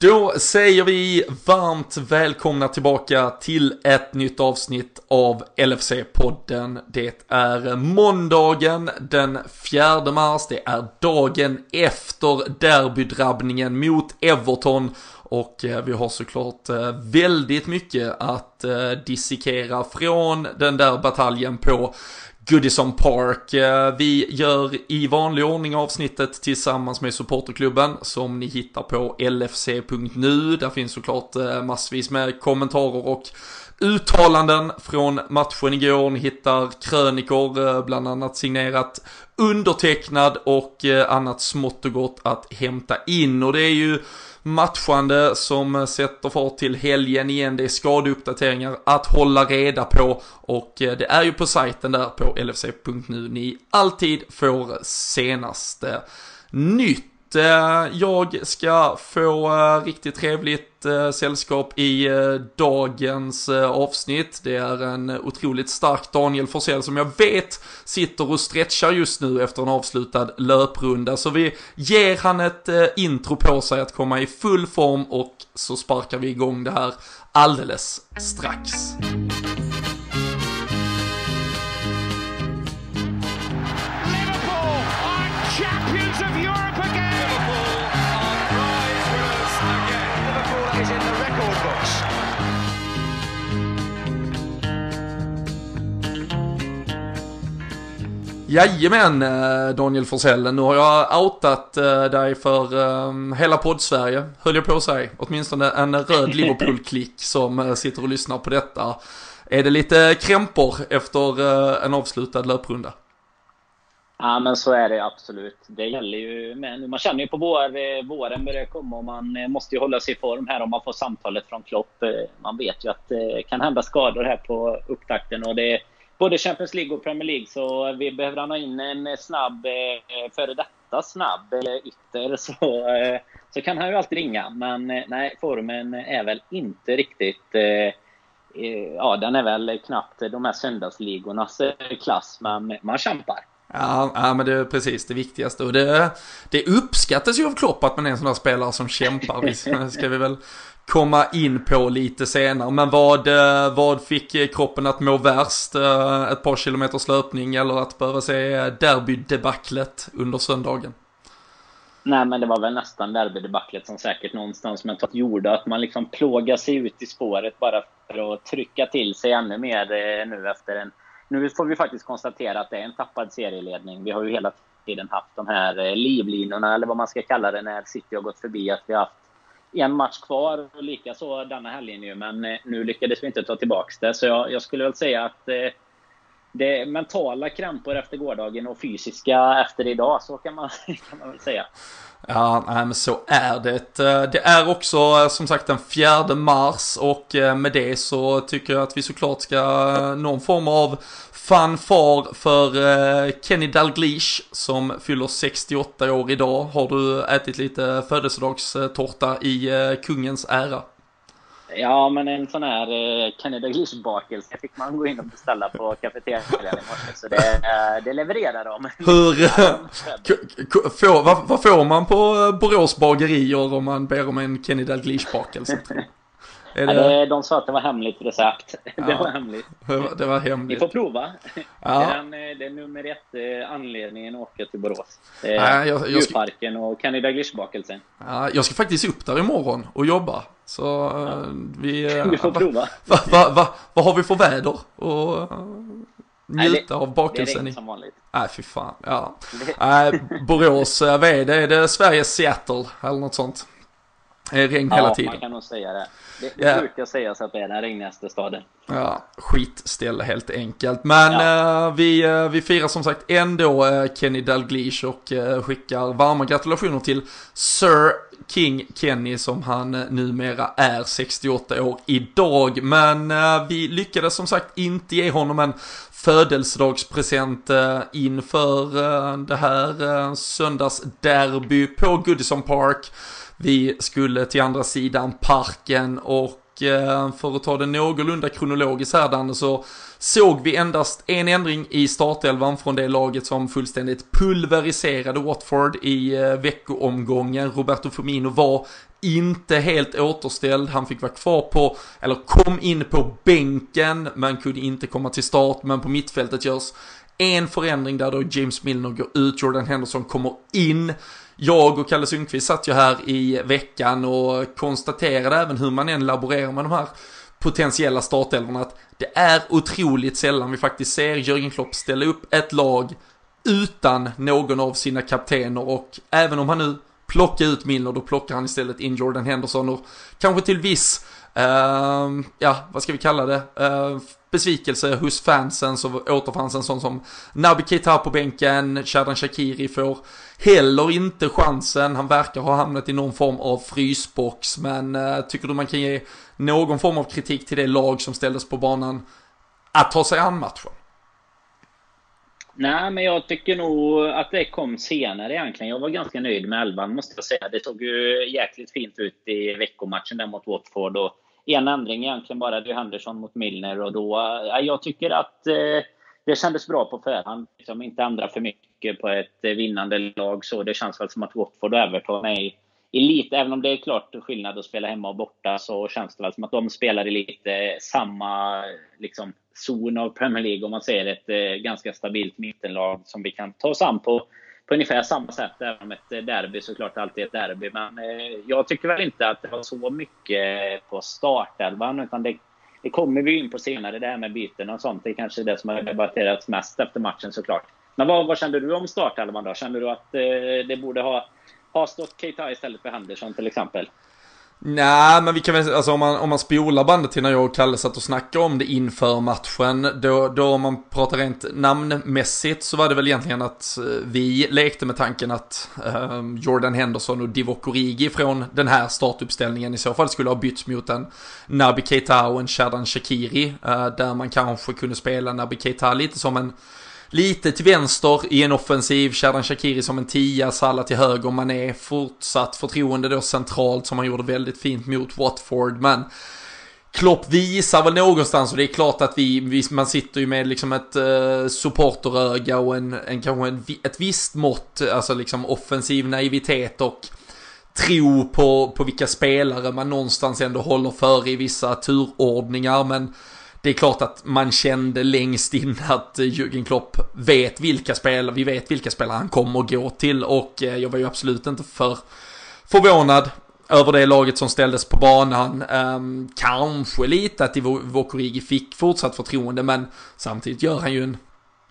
Då säger vi varmt välkomna tillbaka till ett nytt avsnitt av LFC-podden. Det är måndagen den 4 mars, det är dagen efter derbydrabbningen mot Everton och eh, vi har såklart eh, väldigt mycket att eh, dissekera från den där bataljen på Goodison Park. Eh, vi gör i vanlig ordning avsnittet tillsammans med supporterklubben som ni hittar på lfc.nu. Där finns såklart eh, massvis med kommentarer och uttalanden från matchen igår. Ni hittar krönikor, eh, bland annat signerat undertecknad och annat smått och gott att hämta in. Och det är ju matchande som sätter fart till helgen igen. Det är skadeuppdateringar att hålla reda på och eh, det är ju på sajten där på lfc.nu ni alltid får senaste nytt. Eh, jag ska få eh, riktigt trevligt eh, sällskap i dagens avsnitt. Det är en otroligt stark Daniel Forsell som jag vet sitter och stretchar just nu efter en avslutad löprunda. Så vi ger han ett intro på sig att komma i full form och så sparkar vi igång det här alldeles strax. Jajamän eh, Daniel Forsell, nu har jag outat eh, dig för ehm, hela poddsverige, höll jag på att säga. Åtminstone en röd Liverpool-klick som eh, sitter och lyssnar på detta. Är det lite krämpor efter en avslutad löprunda? Ja men så är det absolut. Det gäller ju, men man känner ju på vår, våren börjar komma och man måste ju hålla sig i form här om man får samtalet från Klopp. Man vet ju att det kan hända skador här på upptakten och det både Champions League och Premier League. Så vi behöver ha in en snabb, eh, före detta snabb ytter så, eh, så kan han ju alltid ringa. Men eh, nej, formen är väl inte riktigt... Ja, den är väl knappt de här söndagsligornas klass, men man kämpar. Ja, ja, men det är precis det viktigaste. Och det, det uppskattas ju av Klopp att man är en sån där spelare som kämpar. Ska vi väl komma in på lite senare. Men vad, eh, vad fick eh, kroppen att må värst? Eh, ett par kilometers löpning eller att behöva se derbydebaclet under söndagen? Nej, men det var väl nästan derbydebaclet som säkert någonstans mentalt gjorde att man liksom plågade sig ut i spåret bara för att trycka till sig ännu mer nu efter en... Nu får vi faktiskt konstatera att det är en tappad serieledning. Vi har ju hela tiden haft de här livlinorna, eller vad man ska kalla det, när City har gått förbi. Att vi har haft en match kvar, och likaså denna helgen ju, men eh, nu lyckades vi inte ta tillbaka det. Så jag, jag skulle väl säga att eh, det är mentala krämpor efter gårdagen och fysiska efter idag, så kan man, kan man väl säga. Ja, nej, men så är det. Eh, det är också eh, som sagt den 4 mars och eh, med det så tycker jag att vi såklart ska någon form av fanfar för Kenny Dalglish som fyller 68 år idag. Har du ätit lite födelsedagstårta i kungens ära? Ja, men en sån här eh, Kenny Dalglish-bakelse fick man gå in och beställa på kafeterian i morse, så det, det levererar de. Hur, får, vad, vad, får man på Borås bagerier om man ber om en Kenny Dalglish-bakelse? Är det... Ja, de sa att det var hemligt recept. Ja, det var hemligt. Det var hemligt. Ni får prova. Ja. Det, är den, det är nummer ett eh, anledningen att åka till Borås. Ja, jag, jag djurparken ska... och Candy Daglish-bakelsen. Ja, jag ska faktiskt upp där imorgon och jobba. Så ja. vi... Du får prova. Vad va, va, va, har vi för väder? Och njuta Nej, det, av bakelsen det är som vanligt. Nej, fy fan. Ja. Nej, Borås, vad är det? Är det Sveriges Seattle eller något sånt? Regn hela tiden. Ja, man kan nog säga det. Det, det yeah. brukar sägas att det är den regnigaste staden. Ja, skitställe helt enkelt. Men ja. uh, vi, uh, vi firar som sagt ändå uh, Kenny Dalglish och skickar varma gratulationer till Sir King Kenny som han numera är 68 år idag. Men vi lyckades som sagt inte ge honom en födelsedagspresent inför det här söndagsderby på Goodison Park. Vi skulle till andra sidan parken och eh, för att ta det någorlunda kronologiskt här Danne så såg vi endast en ändring i startelvan från det laget som fullständigt pulveriserade Watford i eh, veckoomgången. Roberto Firmino var inte helt återställd. Han fick vara kvar på, eller kom in på bänken, men kunde inte komma till start. Men på mittfältet görs en förändring där då James Milner går ut, Jordan Henderson kommer in. Jag och Kalle Sundqvist satt ju här i veckan och konstaterade även hur man än laborerar med de här potentiella startelvorna att det är otroligt sällan vi faktiskt ser Jörgen Klopp ställa upp ett lag utan någon av sina kaptener. Och även om han nu plockar ut Milner då plockar han istället in Jordan Henderson. Och kanske till viss Uh, ja, vad ska vi kalla det? Uh, besvikelse hos fansen så återfanns en sån som Naby Keita på bänken, Shadan Shakiri får heller inte chansen. Han verkar ha hamnat i någon form av frysbox, men uh, tycker du man kan ge någon form av kritik till det lag som ställdes på banan att ta sig an matchen? Nej, men jag tycker nog att det kom senare egentligen. Jag var ganska nöjd med elvan måste jag säga. Det såg ju jäkligt fint ut i veckomatchen där mot Watford. Och en ändring egentligen bara. Det är Henderson mot Milner. Och då, eh, jag tycker att eh, det kändes bra på förhand. Liksom inte ändra för mycket på ett eh, vinnande lag. så Det känns väl som att Watford och Everton är i, i lite, även om det är klart skillnad att spela hemma och borta, så känns det väl som att de spelar i lite samma liksom, zon av Premier League. Om man säger ett eh, ganska stabilt mittenlag som vi kan ta oss an på på ungefär samma sätt, även om ett derby såklart alltid är ett derby. Men eh, jag tycker väl inte att det var så mycket på startelvan, utan det, det kommer vi in på senare, det här med byten och sånt. Det är kanske det som har debatterats mest efter matchen såklart. Men vad, vad kände du om startelvan då? Kände du att eh, det borde ha, ha stått Keita istället för Henderson till exempel? Nej, men vi kan väl, alltså om man, om man spolar bandet till när jag och Kalle satt och snackade om det inför matchen, då, då om man pratar rent namnmässigt så var det väl egentligen att eh, vi lekte med tanken att eh, Jordan Henderson och Divock Origi från den här startuppställningen i så fall skulle ha bytts mot en Naby Keita och en Shadan Shakiri, eh, där man kanske kunde spela Naby Keita lite som en Lite till vänster i en offensiv, Shadan Shakiri som en tia, Salah till höger, man är fortsatt förtroende då centralt som han gjorde väldigt fint mot Watford, men Klopp visar väl någonstans och det är klart att vi, vi man sitter ju med liksom ett eh, supporteröga och en, en kanske en, ett visst mått, alltså liksom offensiv naivitet och tro på, på vilka spelare man någonstans ändå håller för i vissa turordningar, men det är klart att man kände längst in att eh, Jürgen Klopp vet vilka spelare, vi vet vilka spelare han kommer att gå till och eh, jag var ju absolut inte för förvånad över det laget som ställdes på banan. Um, kanske lite att Vokorigi fick fortsatt förtroende men samtidigt gör han ju en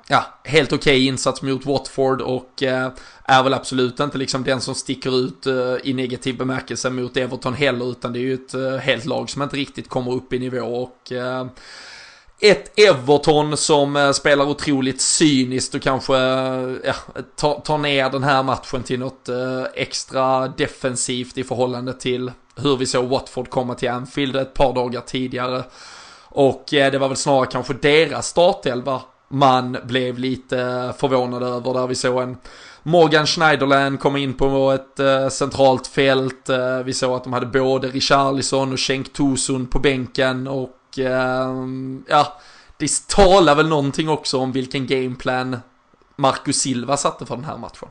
ja, helt okej okay insats mot Watford och eh, är väl absolut inte liksom den som sticker ut eh, i negativ bemärkelse mot Everton heller utan det är ju ett eh, helt lag som inte riktigt kommer upp i nivå och eh, ett Everton som eh, spelar otroligt cyniskt och kanske eh, ja, tar ner den här matchen till något eh, extra defensivt i förhållande till hur vi såg Watford komma till Anfield ett par dagar tidigare. Och det var väl snarare kanske deras startelva man blev lite förvånad över där vi såg en Morgan Schneiderlän komma in på ett eh, centralt fält. Eh, vi såg att de hade både Richarlison och Schenk Tosun på bänken och eh, ja, det talar väl någonting också om vilken gameplan Marcus Silva satte för den här matchen.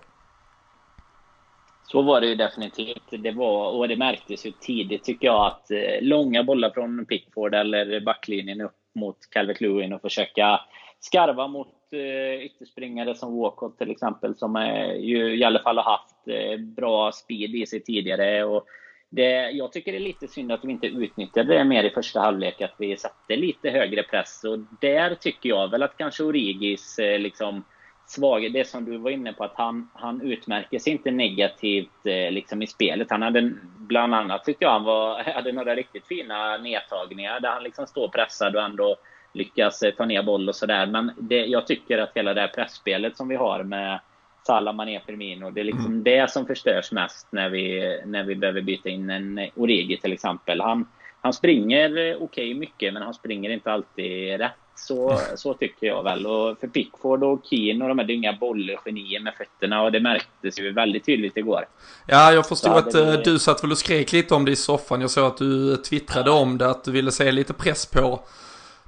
Så var det ju definitivt. Det var, och det märktes ju tidigt tycker jag att långa bollar från Pickford eller backlinjen upp mot Calvert Lewin och försöka skarva mot eh, ytterspringare som Walcott till exempel, som eh, ju i alla fall har haft eh, bra speed i sig tidigare. Och det, jag tycker det är lite synd att vi inte utnyttjade det mer i första halvlek, att vi satte lite högre press. Och där tycker jag väl att kanske Origis eh, liksom, svaghet, det som du var inne på, att han, han utmärker sig inte negativt eh, liksom i spelet. Han hade bland annat, tyckte jag, han var, hade några riktigt fina nedtagningar där han liksom står pressad och ändå lyckas eh, ta ner boll och sådär. Men det, jag tycker att hela det här pressspelet som vi har med Salah, Mané, Firmino. Det är liksom mm. det som förstörs mest när vi, när vi behöver byta in en Origi till exempel. Han, han springer okej okay mycket, men han springer inte alltid rätt. Så, så tycker jag väl. Och för Pickford och Keane och de här, det är inga bollgenier med fötterna och det märktes ju väldigt tydligt igår. Ja, jag förstod att det... Eh, du satt väl och skrek lite om det i soffan. Jag såg att du twittrade om det, att du ville se lite press på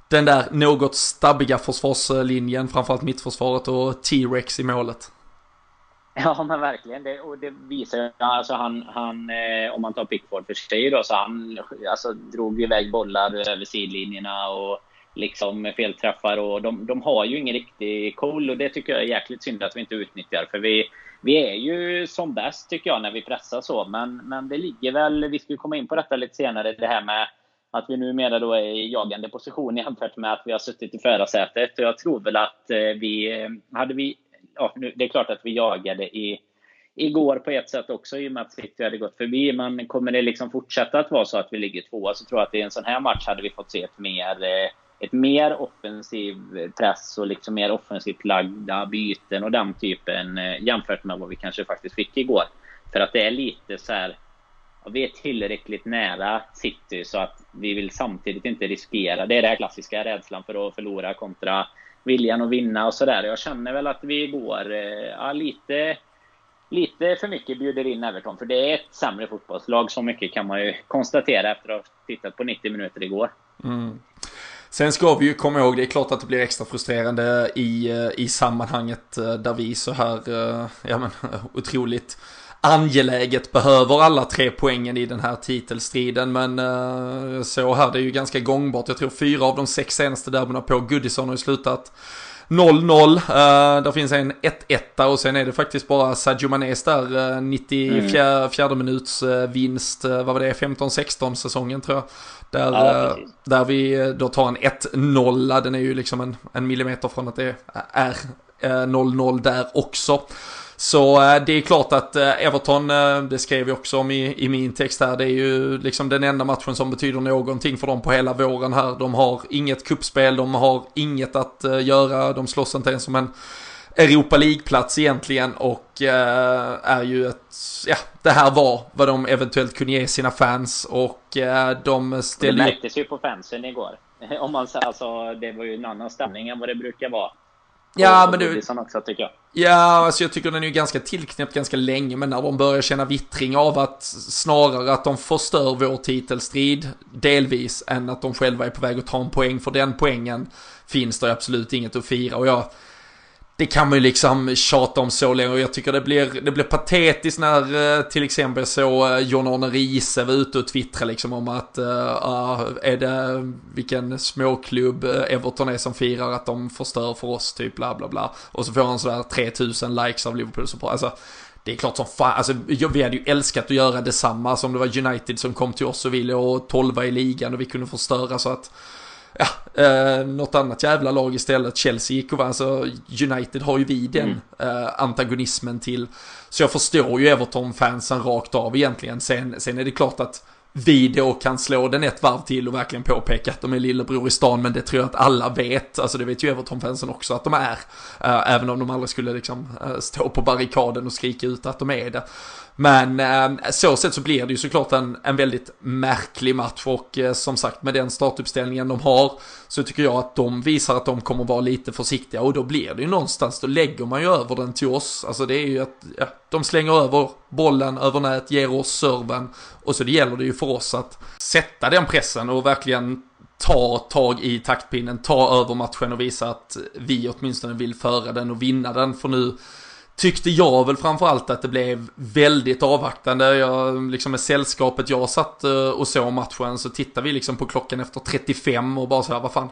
den där något stabbiga försvarslinjen, framförallt mittförsvaret och T-Rex i målet. Ja men verkligen. Det, och det visar ju, alltså han, han eh, om man tar Pickford för sig då, så han alltså, drog iväg bollar över sidlinjerna och liksom felträffar och de, de har ju ingen riktig koll och det tycker jag är jäkligt synd att vi inte utnyttjar för vi, vi är ju som bäst tycker jag när vi pressar så men, men det ligger väl, vi ska komma in på detta lite senare, det här med att vi numera då är i jagande position jämfört med att vi har suttit i förarsätet. Jag tror väl att eh, vi, eh, hade vi, ja, det är klart att vi jagade i igår på ett sätt också i och med att City hade gått förbi. Men kommer det liksom fortsätta att vara så att vi ligger tvåa så tror jag att i en sån här match hade vi fått se ett mer, eh, ett mer offensiv press och liksom mer offensivt lagda byten och den typen jämfört med vad vi kanske faktiskt fick igår. För att det är lite så här vi är tillräckligt nära City så att vi vill samtidigt inte riskera. Det är den klassiska rädslan för att förlora kontra viljan att vinna och sådär. Jag känner väl att vi går eh, ja, lite, lite för mycket bjuder in Everton. För det är ett sämre fotbollslag. Så mycket kan man ju konstatera efter att ha tittat på 90 minuter igår. Mm. Sen ska vi ju komma ihåg, det är klart att det blir extra frustrerande i, eh, i sammanhanget eh, där vi så här, ja men otroligt angeläget behöver alla tre poängen i den här titelstriden. Men uh, så här, det är ju ganska gångbart. Jag tror fyra av de sex senaste derbyna på Goodison har ju slutat 0-0. Uh, eh, där finns en 1-1 och sen är det faktiskt bara Sadio Manés där, uh, 94 mm. minuts uh, vinst, uh, vad var det, 15-16 säsongen tror jag. Där, ja, där vi då tar en 1-0, den är ju liksom en, en millimeter från att det är 0-0 där också. Så eh, det är klart att eh, Everton, eh, det skrev jag också om i, i min text här, det är ju liksom den enda matchen som betyder någonting för dem på hela våren här. De har inget kuppspel, de har inget att göra, de slåss inte ens som en Europa League-plats egentligen och äh, är ju ett, ja, det här var vad de eventuellt kunde ge sina fans och äh, de ställde... Det märktes ju på fansen igår. Om man säger alltså, det var ju en annan stämning än vad det brukar vara. Ja, men du... Också, tycker jag. Ja, alltså jag tycker den är ju ganska tillknäppt ganska länge, men när de börjar känna vittring av att snarare att de förstör vår titelstrid, delvis, än att de själva är på väg att ta en poäng, för den poängen finns det absolut inget att fira. Och jag det kan man ju liksom tjata om så länge och jag tycker det blir, det blir patetiskt när eh, till exempel så eh, John-Arne Riise var ute och twittrade liksom om att uh, är det vilken småklubb Everton är som firar att de förstör för oss typ bla bla bla. Och så får han sådär 3000 likes av Liverpool support. Alltså, det är klart som fan, alltså vi hade ju älskat att göra detsamma som det var United som kom till oss och ville och 12 i ligan och vi kunde förstöra så att ja, eh, något annat jävla lag istället. Chelsea gick och alltså United har ju vi den mm. eh, antagonismen till. Så jag förstår ju Everton-fansen rakt av egentligen. Sen, sen är det klart att vi då kan slå den ett varv till och verkligen påpeka att de är lillebror i stan, men det tror jag att alla vet. Alltså det vet ju Everton-fansen också att de är. Uh, även om de aldrig skulle liksom uh, stå på barrikaden och skrika ut att de är det. Men eh, så sett så blir det ju såklart en, en väldigt märklig match och eh, som sagt med den startuppställningen de har så tycker jag att de visar att de kommer vara lite försiktiga och då blir det ju någonstans, då lägger man ju över den till oss. Alltså det är ju att ja, de slänger över bollen över nät, ger oss serven och så det gäller det ju för oss att sätta den pressen och verkligen ta tag i taktpinnen, ta över matchen och visa att vi åtminstone vill föra den och vinna den för nu tyckte jag väl framförallt att det blev väldigt avvaktande. Jag, liksom med sällskapet jag satt eh, och såg matchen så tittade vi liksom på klockan efter 35 och bara så här, vad fan,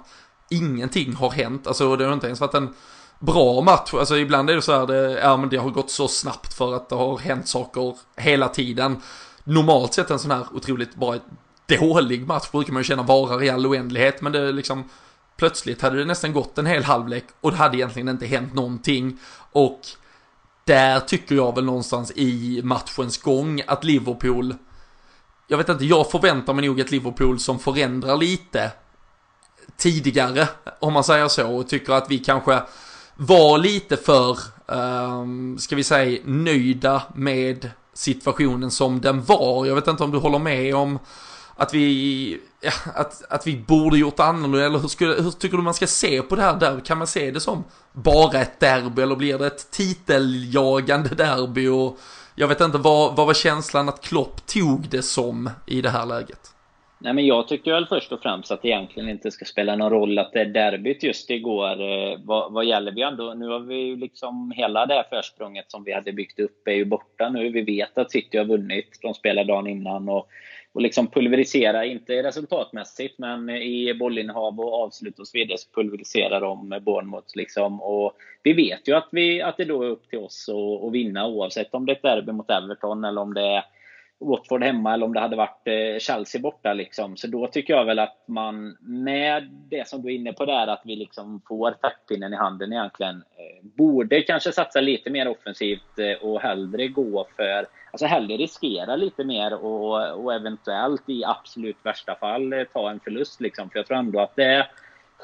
ingenting har hänt. Alltså det har inte ens varit en bra match. Alltså ibland är det så här, det, ja, men det har gått så snabbt för att det har hänt saker hela tiden. Normalt sett en sån här otroligt bara dålig match brukar man ju känna varar i all oändlighet, men det är liksom plötsligt hade det nästan gått en hel halvlek och det hade egentligen inte hänt någonting. Och där tycker jag väl någonstans i matchens gång att Liverpool, jag vet inte, jag förväntar mig nog ett Liverpool som förändrar lite tidigare, om man säger så, och tycker att vi kanske var lite för, um, ska vi säga, nöjda med situationen som den var. Jag vet inte om du håller med om att vi, ja, att, att vi borde gjort annorlunda, eller hur, skulle, hur tycker du man ska se på det här Där Kan man se det som bara ett derby, eller blir det ett titeljagande derby? Och jag vet inte, vad, vad var känslan att Klopp tog det som i det här läget? Nej, men jag tycker väl först och främst att det egentligen inte ska spela någon roll att det är derbyt just igår. Eh, vad, vad gäller vi ändå? Nu har vi ju liksom hela det här försprånget som vi hade byggt upp är ju borta nu. Vi vet att City har vunnit. De spelade dagen innan och, och liksom pulverisera, inte resultatmässigt, men i bollinnehav och avslut och så vidare, så pulveriserar de Bournemouth liksom. Och vi vet ju att, vi, att det då är upp till oss att, att vinna oavsett om det är ett derby mot Everton eller om det är Watford hemma eller om det hade varit eh, Chelsea borta. Liksom. Så då tycker jag väl att man med det som du är inne på där, att vi liksom får taktpinnen i handen egentligen, eh, borde kanske satsa lite mer offensivt eh, och hellre gå för, alltså hellre riskera lite mer och, och eventuellt i absolut värsta fall ta en förlust. Liksom. För jag tror ändå att det är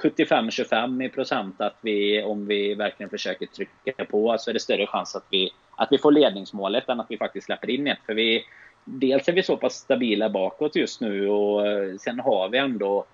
75-25 i procent att vi, om vi verkligen försöker trycka på, så är det större chans att vi, att vi får ledningsmålet än att vi faktiskt släpper in ett. För vi, dels är vi så pass stabila bakåt just nu och eh, sen har vi ändå,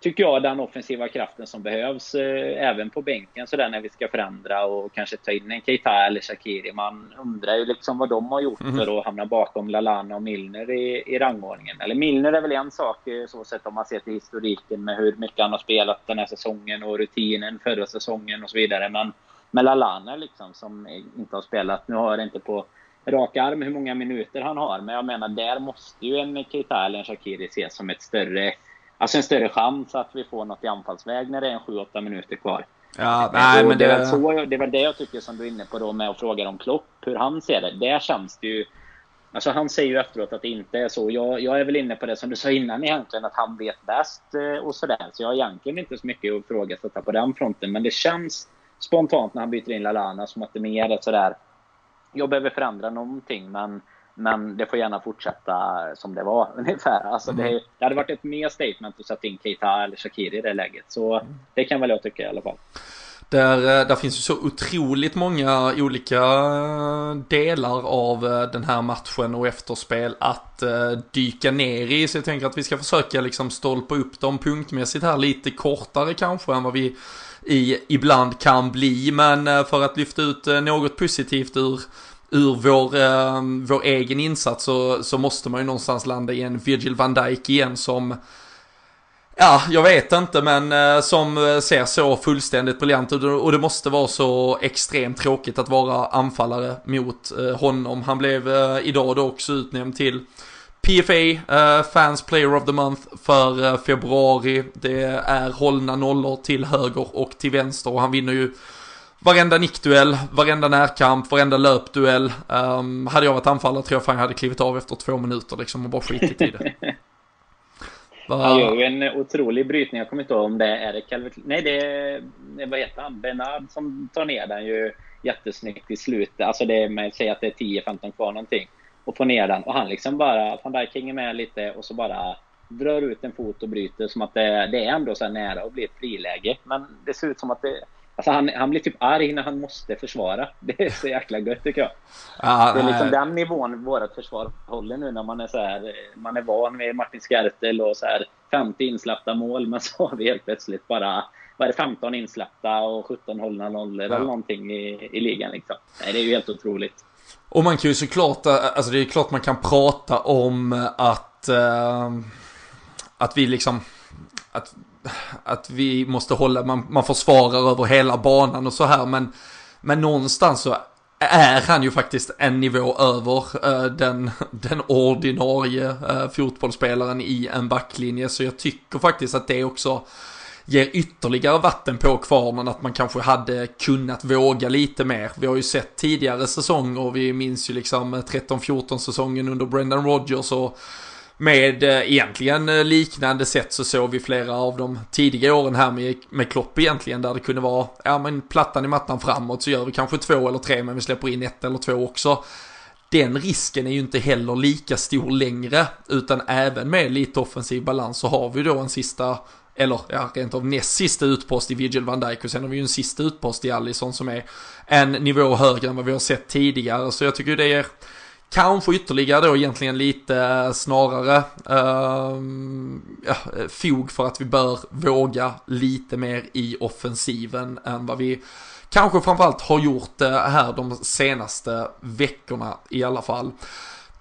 tycker jag, den offensiva kraften som behövs eh, även på bänken så där när vi ska förändra och kanske ta in en Keita eller Shakiri. Man undrar ju liksom vad de har gjort mm. för att hamna bakom Lalana och Milner i, i rangordningen. Eller Milner är väl en sak eh, så sett om man ser till historiken med hur mycket han har spelat den här säsongen och rutinen förra säsongen och så vidare. Men med Lalana liksom som inte har spelat, nu har det inte på rak arm hur många minuter han har. Men jag menar, där måste ju en Keita eller en Shakiri ses som ett större, alltså en större chans att vi får något i anfallsväg när det är 7-8 minuter kvar. Ja, nej, men det... Det, är väl så, det är väl det jag tycker som du är inne på då med att fråga om Klopp, hur han ser det. Där känns det ju... Alltså han säger ju efteråt att det inte är så. Jag, jag är väl inne på det som du sa innan egentligen, att han vet bäst eh, och sådär. Så jag har egentligen inte så mycket att ifrågasätta på den fronten. Men det känns spontant när han byter in Lalana som att det mer är sådär jag behöver förändra någonting men, men det får gärna fortsätta som det var ungefär. Alltså mm. det, det hade varit ett mer statement att sätta in Keita eller Shakiri i det läget. Så mm. det kan väl jag tycka i alla fall. Där, eh, där finns ju så otroligt många olika eh, delar av eh, den här matchen och efterspel att dyka ner i. Så jag tänker att vi ska försöka liksom stolpa upp dem punktmässigt här lite kortare kanske än vad vi i, ibland kan bli. Men eh, för att lyfta ut eh, något positivt ur ur vår, eh, vår egen insats så, så måste man ju någonstans landa i en Virgil van Dijk igen som Ja, jag vet inte men eh, som eh, ser så fullständigt briljant ut och det måste vara så extremt tråkigt att vara anfallare mot eh, honom. Han blev eh, idag då också utnämnd till PFA, eh, Fans Player of the Month för eh, februari. Det är hållna nollor till höger och till vänster och han vinner ju varenda nickduell, varenda närkamp, varenda löpduell. Um, hade jag varit anfallare tror jag fan jag hade klivit av efter två minuter liksom och bara skitit i det. Han gör ju en otrolig brytning. Jag kommer inte ihåg om det är det Calvert... Nej, det är... Vad heter han? Bernard som tar ner den ju jättesnyggt i slutet. Alltså det är med, säg att det är 10-15 kvar någonting. Och får ner den. Och han liksom bara... Van Dijk hänger med lite och så bara drar ut en fot och bryter som att det, det är ändå så nära att bli ett friläge. Men det ser ut som att det Alltså han, han blir typ arg när han måste försvara. Det är så jäkla gött tycker jag. Ah, det är liksom den nivån vårt försvar håller nu när man är så här, Man är van vid Martin Skertel och så här 50 insläppta mål. Men så har vi helt plötsligt bara vad är det, 15 insläppta och 17 hållna nollor eller någonting i, i ligan liksom. Nej, det är ju helt otroligt. Och man kan ju såklart, eh, alltså det är klart man kan prata om eh, att, eh, att vi liksom, att att vi måste hålla, man, man försvarar över hela banan och så här, men, men någonstans så är han ju faktiskt en nivå över eh, den, den ordinarie eh, fotbollsspelaren i en backlinje. Så jag tycker faktiskt att det också ger ytterligare vatten på kvarnen att man kanske hade kunnat våga lite mer. Vi har ju sett tidigare säsonger och vi minns ju liksom 13-14 säsongen under Brendan Rodgers och med eh, egentligen eh, liknande sätt så såg vi flera av de tidiga åren här med, med Klopp egentligen där det kunde vara, ja men plattan i mattan framåt så gör vi kanske två eller tre men vi släpper in ett eller två också. Den risken är ju inte heller lika stor längre utan även med lite offensiv balans så har vi då en sista eller ja, rent av näst sista utpost i Vigil van Dijk och sen har vi ju en sista utpost i Allison som är en nivå högre än vad vi har sett tidigare så jag tycker det är Kanske ytterligare då egentligen lite eh, snarare uh, ja, eh, fog för att vi bör våga lite mer i offensiven än vad vi kanske framförallt har gjort eh, här de senaste veckorna i alla fall.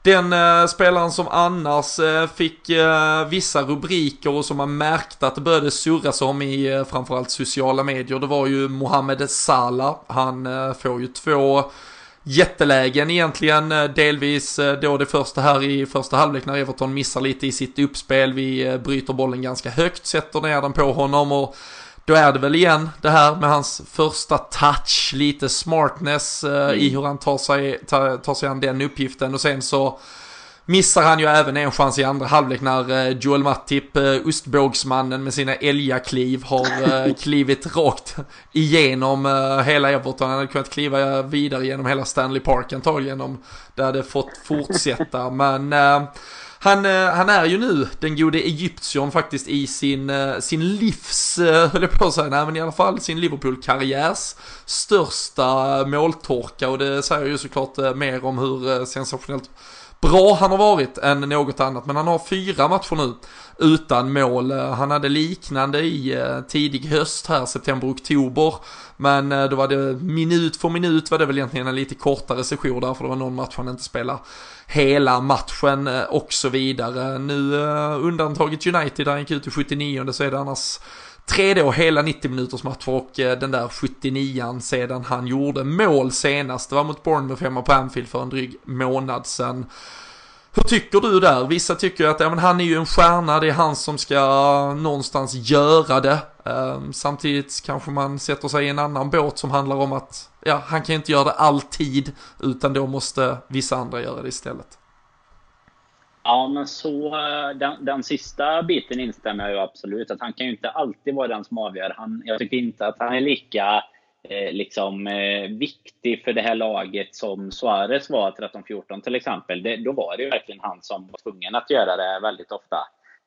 Den eh, spelaren som annars eh, fick eh, vissa rubriker och som man märkte att det började surras om i eh, framförallt sociala medier, det var ju Mohamed Salah. Han eh, får ju två jättelägen egentligen, eh, delvis då det första här i första halvlek när Everton missar lite i sitt uppspel. Vi bryter bollen ganska högt, sätter ner den på honom och då är det väl igen det här med hans första touch, lite smartness eh, mm. i hur han tar sig, tar, tar sig an den uppgiften och sen så missar han ju även en chans i andra halvlek när eh, Joel Mattip, eh, ostbågsmannen med sina älgakliv, har eh, klivit rakt igenom hela Everton. Han hade kunnat kliva vidare genom hela Stanley Park antagligen om det hade fått fortsätta. Men han, eh, han är ju nu den gode egyptiern faktiskt i sin, eh, sin livs, eh, höll jag på att säga, nej men i alla fall sin Liverpool-karriärs största måltorka och det säger ju såklart mer om hur sensationellt bra han har varit än något annat. Men han har fyra matcher nu utan mål. Han hade liknande i tidig höst här, september-oktober. Men eh, då var det minut för minut var det väl egentligen en lite kortare session där för det var någon match han inte spelade hela matchen eh, och så vidare. Nu eh, undantaget United, där han gick ut i 79 så är det annars tre då hela 90 minuters matcher och den där 79an sedan han gjorde mål senast. Det var mot Bournemouth hemma på Anfield för en dryg månad sedan. Hur tycker du där? Vissa tycker att ja, men han är ju en stjärna, det är han som ska någonstans göra det. Ehm, samtidigt kanske man sätter sig i en annan båt som handlar om att ja, han kan inte göra det alltid, utan då måste vissa andra göra det istället. Ja, men så eh, den, den sista biten instämmer jag ju absolut. Att han kan ju inte alltid vara den som avgör. Han, jag tycker inte att han är lika eh, liksom, eh, viktig för det här laget som Suarez var 13-14 till exempel. Det, då var det ju verkligen han som var tvungen att göra det väldigt ofta.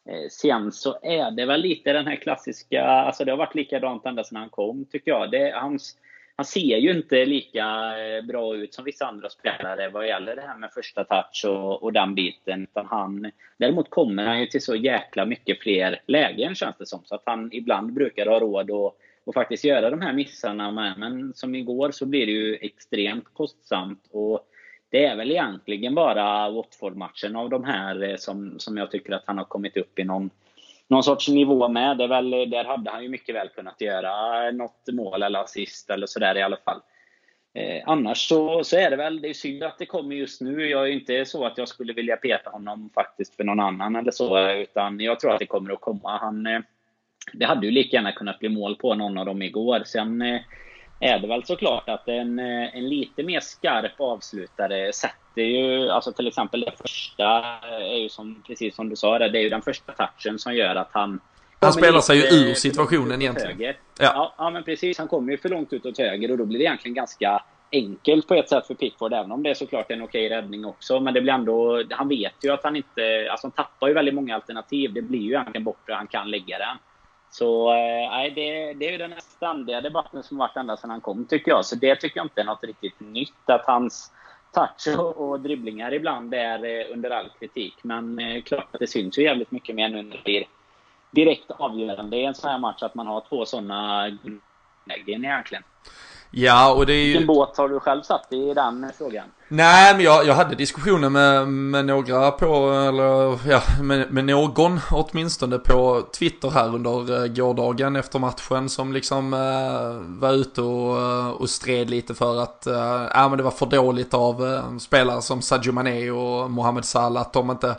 Eh, sen så är det väl lite den här klassiska, alltså det har varit likadant ända sedan han kom tycker jag. Det, hans, han ser ju inte lika eh, bra ut som vissa andra spelare vad gäller det här med första touch och, och den biten. Utan han, däremot kommer han ju till så jäkla mycket fler lägen känns det som. Så att han ibland brukar ha råd att och faktiskt göra de här missarna med. Men som igår så blir det ju extremt kostsamt. Och det är väl egentligen bara Watford-matchen av de här eh, som, som jag tycker att han har kommit upp i någon, någon sorts nivå med. Det väl, eh, där hade han ju mycket väl kunnat göra något mål eller assist eller sådär i alla fall. Eh, annars så, så är det väl, det är synd att det kommer just nu. Jag är inte så att jag skulle vilja peta honom faktiskt för någon annan eller så. Utan jag tror att det kommer att komma. Han, eh, det hade ju lika gärna kunnat bli mål på någon av dem igår. Sen eh, är det väl såklart att en, eh, en lite mer skarp avslutare sätter ju, alltså till exempel det första är ju som, precis som du sa, det är ju den första touchen som gör att han han spelar sig ju ur situationen egentligen. Ja. ja. Ja, men precis. Han kommer ju för långt ut åt höger och då blir det egentligen ganska enkelt på ett sätt för Pickford, även om det är såklart en okej räddning också. Men det blir ändå, han vet ju att han inte, alltså han tappar ju väldigt många alternativ. Det blir ju egentligen bort han kan lägga den. Så eh, det, det är ju den ständiga debatten som varit ända sedan han kom, tycker jag. Så det tycker jag inte är något riktigt nytt. Att hans touch och, och dribblingar ibland är eh, under all kritik. Men eh, klart att det syns ju jävligt mycket mer nu när det blir direkt avgörande i en sån här match att man har två sådana lägen egentligen. Ja, och det är ju... Vilken båt har du själv satt i den frågan? Nej, men jag, jag hade diskussioner med, med några på, eller ja, med, med någon åtminstone på Twitter här under eh, gårdagen efter matchen som liksom äh, var ute och, eh, och stred lite för att äh, ja, men det var för dåligt av äh, spelare som Sadio Mané och Mohamed Salah att de inte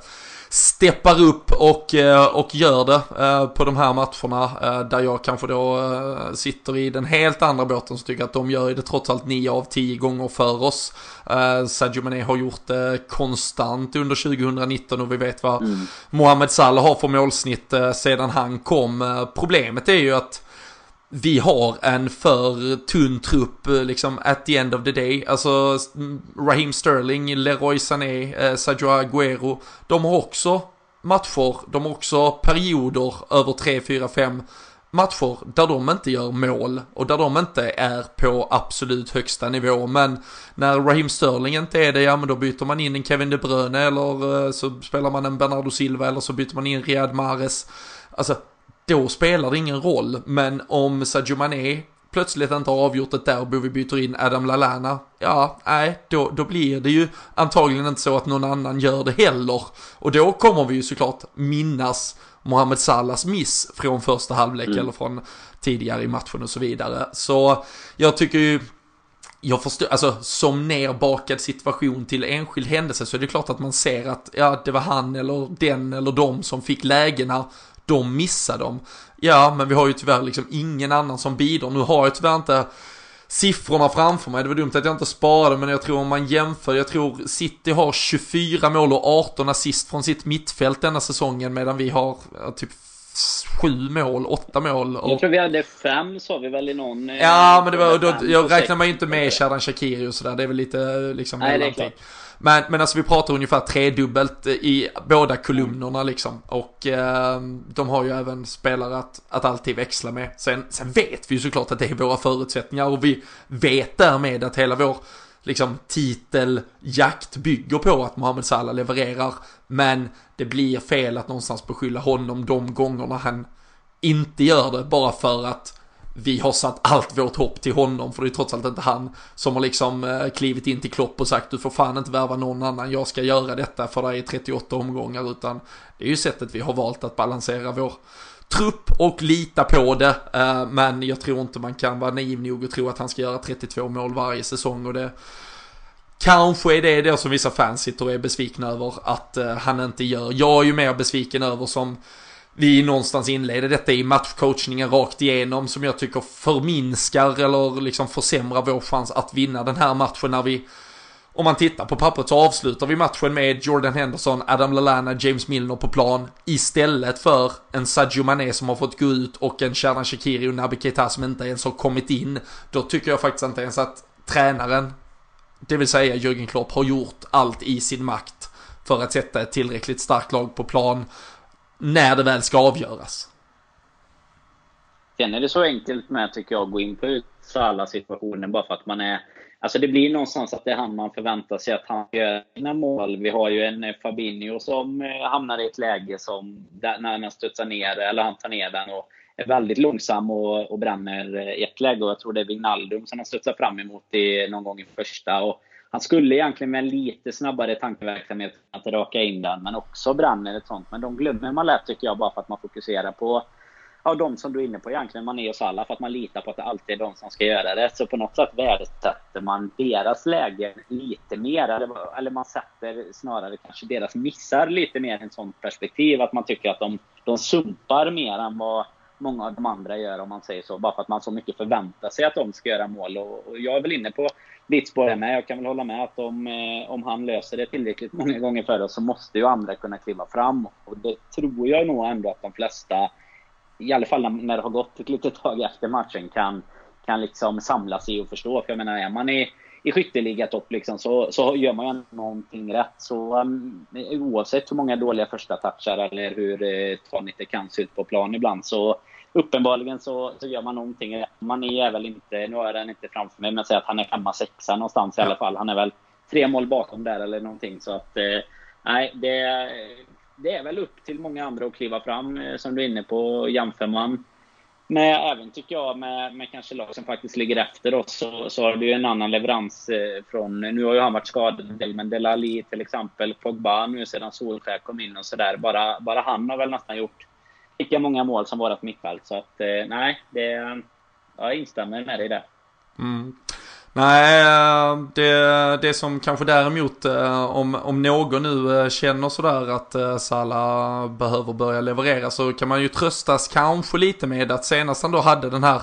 steppar upp och, eh, och gör det eh, på de här matcherna. Eh, där jag kanske då sitter i den helt andra båten som tycker att de gör det trots allt 9 av 10 gånger för oss. Sadio Mané har gjort det konstant under 2019 och vi vet vad mm. Mohamed Salah har för målsnitt sedan han kom. Problemet är ju att vi har en för tunn trupp eh, liksom at the end of the day. Alltså Raheem Sterling, Leroy Sané, eh, Sergio Aguero. De har också matcher, de har också perioder över 3, 4, 5 matcher där de inte gör mål och där de inte är på absolut högsta nivå. Men när Raheem Sterling inte är det, ja men då byter man in en Kevin De Bruyne eller eh, så spelar man en Bernardo Silva eller så byter man in Riyad Mahrez. Alltså, då spelar det ingen roll. Men om Sadio Mané plötsligt inte har avgjort ett derby och vi byter in Adam Lallana, ja, nej, då, då blir det ju antagligen inte så att någon annan gör det heller. Och då kommer vi ju såklart minnas Mohamed Salahs miss från första halvlek mm. eller från tidigare i matchen och så vidare. Så jag tycker ju jag förstår, alltså som nerbakad situation till enskild händelse så är det klart att man ser att ja, det var han eller den eller de som fick lägena, de missade dem. Ja, men vi har ju tyvärr liksom ingen annan som bidrar. Nu har jag tyvärr inte siffrorna framför mig. Det var dumt att jag inte sparade, men jag tror om man jämför, jag tror City har 24 mål och 18 assist från sitt mittfält denna säsongen, medan vi har typ sju mål, åtta mål. Och... Jag tror vi hade fem sa vi väl i någon. Eh, ja, men det var, då, jag räknar mig inte med Shadan Shakiri och sådär. Det är väl lite liksom Nej, det är klart. Men, men alltså vi pratar ungefär tredubbelt i båda kolumnerna liksom. Och eh, de har ju även spelare att, att alltid växla med. Sen, sen vet vi ju såklart att det är våra förutsättningar och vi vet därmed att hela vår liksom titeljakt bygger på att Mohamed Salah levererar. Men det blir fel att någonstans beskylla honom de gångerna han inte gör det bara för att vi har satt allt vårt hopp till honom, för det är trots allt inte han som har liksom eh, klivit in till Klopp och sagt du får fan inte värva någon annan, jag ska göra detta för dig i 38 omgångar, utan det är ju sättet vi har valt att balansera vår trupp och lita på det, eh, men jag tror inte man kan vara naiv nog och tro att han ska göra 32 mål varje säsong och det Kanske är det det som vissa fans sitter och är besvikna över att eh, han inte gör. Jag är ju mer besviken över som vi någonstans inleder detta i matchcoachningen rakt igenom som jag tycker förminskar eller liksom försämrar vår chans att vinna den här matchen när vi om man tittar på pappret så avslutar vi matchen med Jordan Henderson, Adam Lallana, James Milner på plan istället för en Sadio Mané som har fått gå ut och en Sherdan Shakiri och Naby Keita som inte ens har kommit in. Då tycker jag faktiskt inte ens att tränaren, det vill säga Jürgen Klopp, har gjort allt i sin makt för att sätta ett tillräckligt starkt lag på plan när det väl ska avgöras. Sen är det så enkelt med, tycker jag, att gå in på alla situationer bara för att man är... Alltså det blir någonstans att det är han man förväntar sig att han gör sina mål. Vi har ju en eh, Fabinho som eh, hamnar i ett läge som, när han studsar ner, eller han tar ner den och är väldigt långsam och, och bränner eh, ett läge. Och jag tror det är Wijnaldum som han studsar fram emot i, någon gång i första. Och han skulle egentligen med lite snabbare tankeverksamhet att raka in den, men också bränner ett sånt. Men de glömmer man lätt tycker jag, bara för att man fokuserar på ja, de som du är inne på egentligen, man är och Salah, för att man litar på att det alltid är de som ska göra det. Så på något sätt värdesätter man deras lägen lite mer, eller, eller man sätter snarare kanske deras missar lite mer i ett sånt perspektiv. Att man tycker att de, de sumpar mer än vad många av de andra gör, om man säger så. Bara för att man så mycket förväntar sig att de ska göra mål. Och, och jag är väl inne på ditt spår med. Jag kan väl hålla med att om, eh, om han löser det tillräckligt många gånger för oss så måste ju andra kunna kliva fram. Och det tror jag nog ändå att de flesta, i alla fall när det har gått ett litet tag efter matchen, kan, kan liksom samlas i och förstå. För jag menar, är man i, i skytteligatopp liksom, så, så gör man ju någonting rätt. Så um, oavsett hur många dåliga första touchar eller hur eh, tanigt det kan se ut på plan ibland så uppenbarligen så, så gör man någonting Man är väl inte, nu har jag den inte framför mig, men säg att han är femma, sexa någonstans i alla fall. Han är väl tre mål bakom där eller någonting. Så att, eh, nej, det, det är väl upp till många andra att kliva fram, eh, som du är inne på. Jämför man med, även tycker jag, med, med kanske lag som faktiskt ligger efter oss, så, så har du ju en annan leverans eh, från, nu har ju han varit skadad, men Delali till exempel, Pogba nu sedan Solskjaer kom in och sådär. Bara, bara han har väl nästan gjort lika många mål som vårat mittfält. Så att eh, nej, det, jag instämmer med dig där. Mm. Nej, eh, det, det som kanske däremot eh, om, om någon nu eh, känner sådär att Salah behöver börja leverera så kan man ju tröstas kanske lite med att senast han då hade den här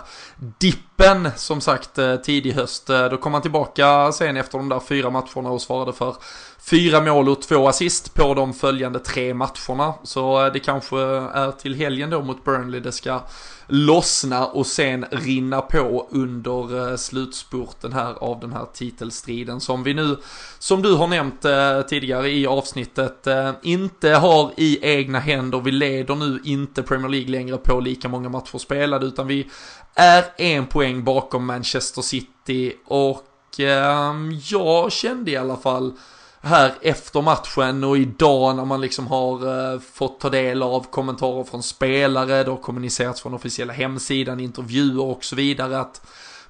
dippen som sagt tidig höst. Då kom han tillbaka sen efter de där fyra matcherna och svarade för fyra mål och två assist på de följande tre matcherna. Så det kanske är till helgen då mot Burnley det ska lossna och sen rinna på under eh, slutspurten här av den här titelstriden som vi nu, som du har nämnt eh, tidigare i avsnittet, eh, inte har i egna händer. Vi leder nu inte Premier League längre på lika många matcher spelade utan vi är en poäng bakom Manchester City och ehm, jag kände i alla fall här efter matchen och idag när man liksom har eh, fått ta del av kommentarer från spelare, det har kommunicerats från officiella hemsidan, intervjuer och så vidare att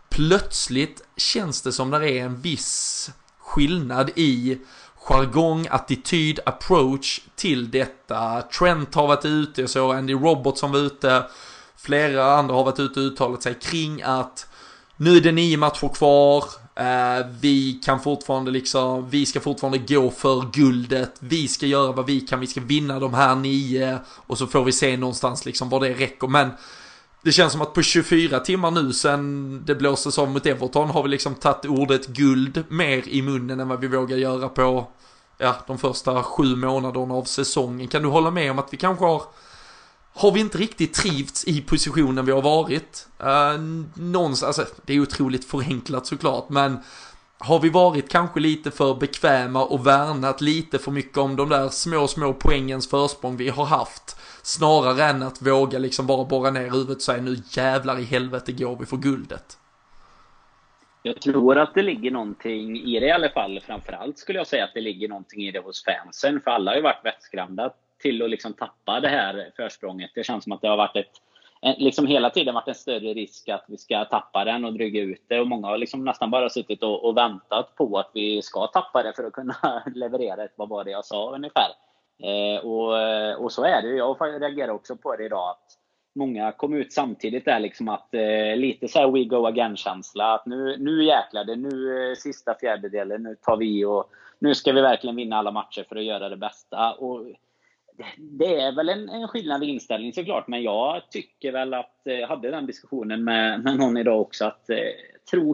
plötsligt känns det som det är en viss skillnad i jargong, attityd, approach till detta. Trent har varit ute, jag såg Andy Robertson var ute, flera andra har varit ute och uttalat sig kring att nu är det nio matcher kvar, Eh, vi kan fortfarande liksom, vi ska fortfarande gå för guldet, vi ska göra vad vi kan, vi ska vinna de här nio och så får vi se någonstans liksom vad det räcker. Men det känns som att på 24 timmar nu sen det blåses av mot Everton har vi liksom tagit ordet guld mer i munnen än vad vi vågar göra på ja, de första sju månaderna av säsongen. Kan du hålla med om att vi kanske har har vi inte riktigt trivts i positionen vi har varit. Eh, någonstans, alltså, det är otroligt förenklat såklart, men har vi varit kanske lite för bekväma och värnat lite för mycket om de där små, små poängens försprång vi har haft. Snarare än att våga liksom bara borra ner huvudet och säga nu jävlar i helvete går vi för guldet. Jag tror att det ligger någonting i det i alla fall. Framförallt skulle jag säga att det ligger någonting i det hos fansen. För alla har ju varit vettskrämda till att liksom tappa det här försprånget. Det känns som att det har varit ett, liksom hela tiden varit en större risk att vi ska tappa den och dryga ut det. Och många har liksom nästan bara suttit och, och väntat på att vi ska tappa det för att kunna leverera ett, vad var det jag sa ungefär. Eh, och, och så är det Jag reagerar också på det idag. att Många kom ut samtidigt där liksom att eh, lite så här we go again-känsla. Att nu, nu jäklar det, nu eh, sista fjärdedelen, nu tar vi och nu ska vi verkligen vinna alla matcher för att göra det bästa. Och det är väl en, en skillnad i inställning såklart, men jag tycker väl att, jag hade den diskussionen med, med någon idag också, att eh,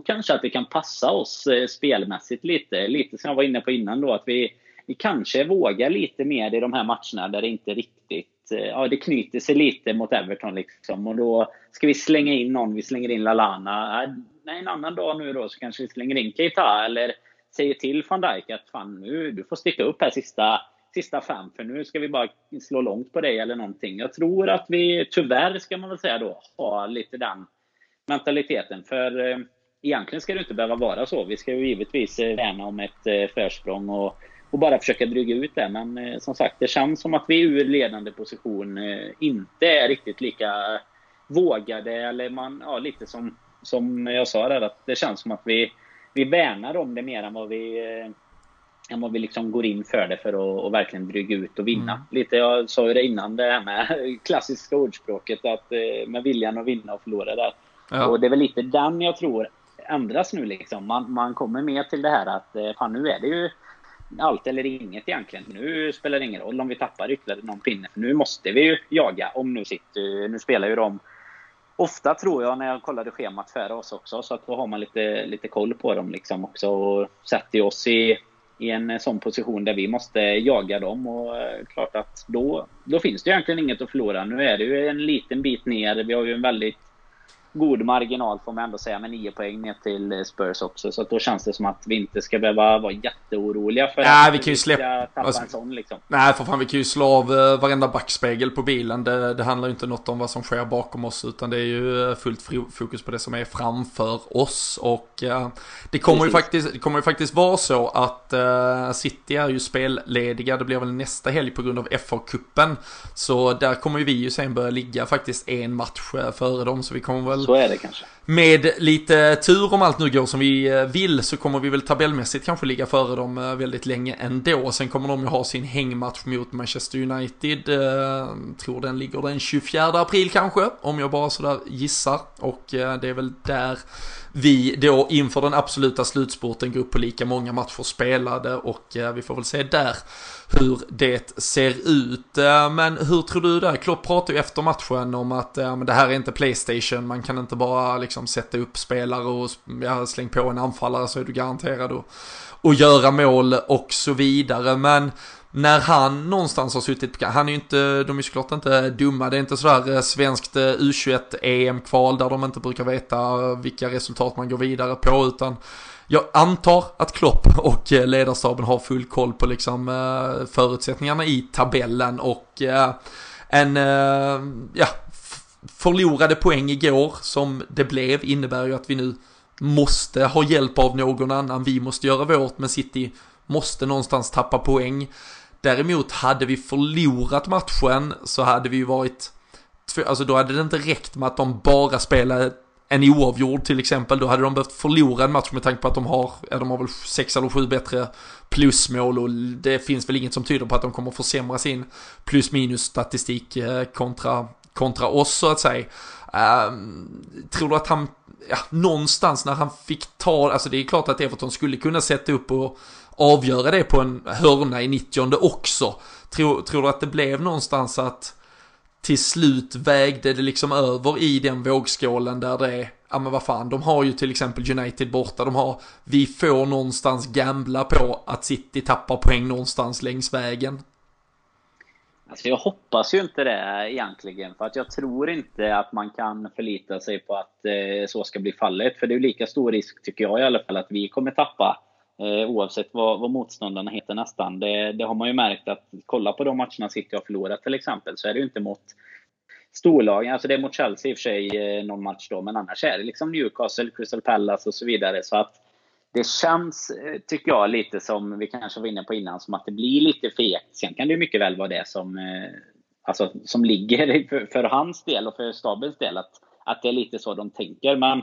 kanske att det kan passa oss eh, spelmässigt lite. Lite som jag var inne på innan då, att vi, vi kanske vågar lite mer i de här matcherna där det inte riktigt, eh, ja det knyter sig lite mot Everton liksom. Och då ska vi slänga in någon, vi slänger in Lalana. Äh, nej, en annan dag nu då så kanske vi slänger in Keita eller säger till van Dijk att fan nu, du får sticka upp här sista sista fem, för nu ska vi bara slå långt på dig eller någonting. Jag tror att vi, tyvärr ska man väl säga då, har lite den mentaliteten. För eh, egentligen ska det inte behöva vara så. Vi ska ju givetvis eh, värna om ett eh, försprång och, och bara försöka dryga ut det. Men eh, som sagt, det känns som att vi ur ledande position eh, inte är riktigt lika vågade. Eller man, ja, lite som, som jag sa där, att det känns som att vi, vi värnar om det mer än vad vi eh, eh, än vad vi liksom går in för det för att verkligen dryga ut och vinna. Mm. Lite, jag sa ju det innan, det här med klassiska ordspråket att eh, med viljan att vinna och förlora där. Ja. Och det är väl lite den jag tror ändras nu liksom. Man, man kommer mer till det här att eh, fan nu är det ju allt eller inget egentligen. Nu spelar det ingen roll om vi tappar ytterligare någon pinne. För nu måste vi ju jaga. Om nu sitter, nu spelar ju de ofta tror jag när jag kollade schemat före oss också. Så att då har man lite, lite koll på dem liksom också. Och sätter oss i i en eh, sån position där vi måste jaga dem. Och eh, klart att då, då finns det egentligen inget att förlora. Nu är det ju en liten bit ner. Vi har ju en väldigt god marginal får man ändå säga med 9 poäng ner till Spurs också. Så då känns det som att vi inte ska behöva vara jätteoroliga för nej, att vi kan ju släppa tappa alltså, en sån liksom. Nej för fan vi kan ju slå av uh, varenda backspegel på bilen. Det, det handlar ju inte något om vad som sker bakom oss utan det är ju eh, fullt fokus på det som är framför oss. Och uh, det, kommer ju faktiskt, det kommer ju faktiskt vara så att uh, City är ju spellediga. Det blir väl nästa helg på grund av FA-cupen. Så där kommer ju vi ju sen börja ligga faktiskt en match före dem. Så vi kommer väl så är det kanske. Med lite tur om allt nu går som vi eh, vill så kommer vi väl tabellmässigt kanske ligga före dem eh, väldigt länge ändå. Sen kommer de ju ha sin hängmatch mot Manchester United. Eh, tror den ligger den 24 april kanske, om jag bara sådär gissar. Och det är väl där vi då inför den absoluta slutspurten går upp på lika många matcher spelade och vi får väl se där hur det ser ut. Men hur tror du där? Klopp pratade ju efter matchen om att det här är inte Playstation, man kan inte bara liksom liksom sätta upp spelare och ja, släng på en anfallare så är du garanterad att, att göra mål och så vidare. Men när han någonstans har suttit på han är ju inte, de är såklart inte dumma, det är inte sådär eh, svenskt eh, U21-EM-kval e där de inte brukar veta vilka resultat man går vidare på, utan jag antar att Klopp och eh, ledarstaben har full koll på liksom förutsättningarna i tabellen och en, ja, förlorade poäng igår som det blev innebär ju att vi nu måste ha hjälp av någon annan, vi måste göra vårt, men City måste någonstans tappa poäng. Däremot hade vi förlorat matchen så hade vi ju varit, alltså då hade det inte räckt med att de bara spelade en oavgjord till exempel, då hade de behövt förlora en match med tanke på att de har, ja de har väl sex eller sju bättre plusmål och det finns väl inget som tyder på att de kommer försämra sin plus minus statistik eh, kontra, kontra oss så att säga. Um, tror du att han, ja, någonstans när han fick ta, alltså det är klart att Everton skulle kunna sätta upp och avgöra det på en hörna i 90 också. Tror, tror du att det blev någonstans att till slut vägde det liksom över i den vågskålen där det är, ja men vad fan, de har ju till exempel United borta, de har, vi får någonstans gambla på att City tappar poäng någonstans längs vägen. Alltså jag hoppas ju inte det egentligen, för att jag tror inte att man kan förlita sig på att eh, så ska bli fallet. För det är ju lika stor risk, tycker jag i alla fall, att vi kommer tappa eh, oavsett vad, vad motståndarna heter nästan. Det, det, har man ju märkt att kolla på de matcherna City har förlorat till exempel så är det ju inte mot storlagen. Alltså det är mot Chelsea i och för sig eh, någon match då, men annars är det liksom Newcastle, Crystal Palace och så vidare. Så att det känns, eh, tycker jag, lite som vi kanske var inne på innan, som att det blir lite fegt. Sen kan det ju mycket väl vara det som, eh, alltså, som ligger för, för hans del och för stabens del, att, att det är lite så de tänker. Men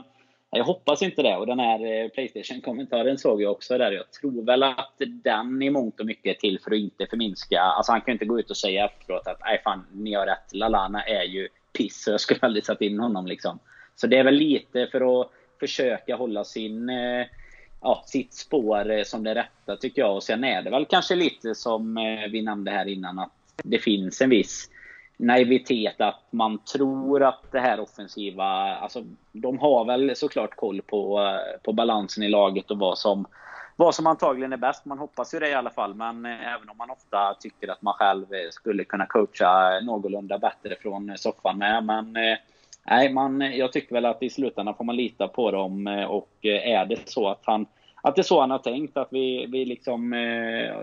jag hoppas inte det. Och den här eh, Playstation-kommentaren såg jag också där. Jag tror väl att den i mångt och mycket är till för att inte förminska. Alltså han kan ju inte gå ut och säga efteråt att nej fan, ni har rätt. Lalana är ju piss och jag skulle aldrig satt in honom liksom. Så det är väl lite för att försöka hålla sin, eh, ja, sitt spår eh, som det rätta tycker jag. Och sen är det väl kanske lite som eh, vi nämnde här innan att det finns en viss naivitet att man tror att det här offensiva, alltså de har väl såklart koll på, eh, på balansen i laget och vad som, vad som antagligen är bäst. Man hoppas ju det i alla fall, men även om man ofta tycker att man själv skulle kunna coacha någorlunda bättre från soffan med. Men nej, man, jag tycker väl att i slutändan får man lita på dem och är det så att han att det är så han har tänkt, att vi, vi liksom,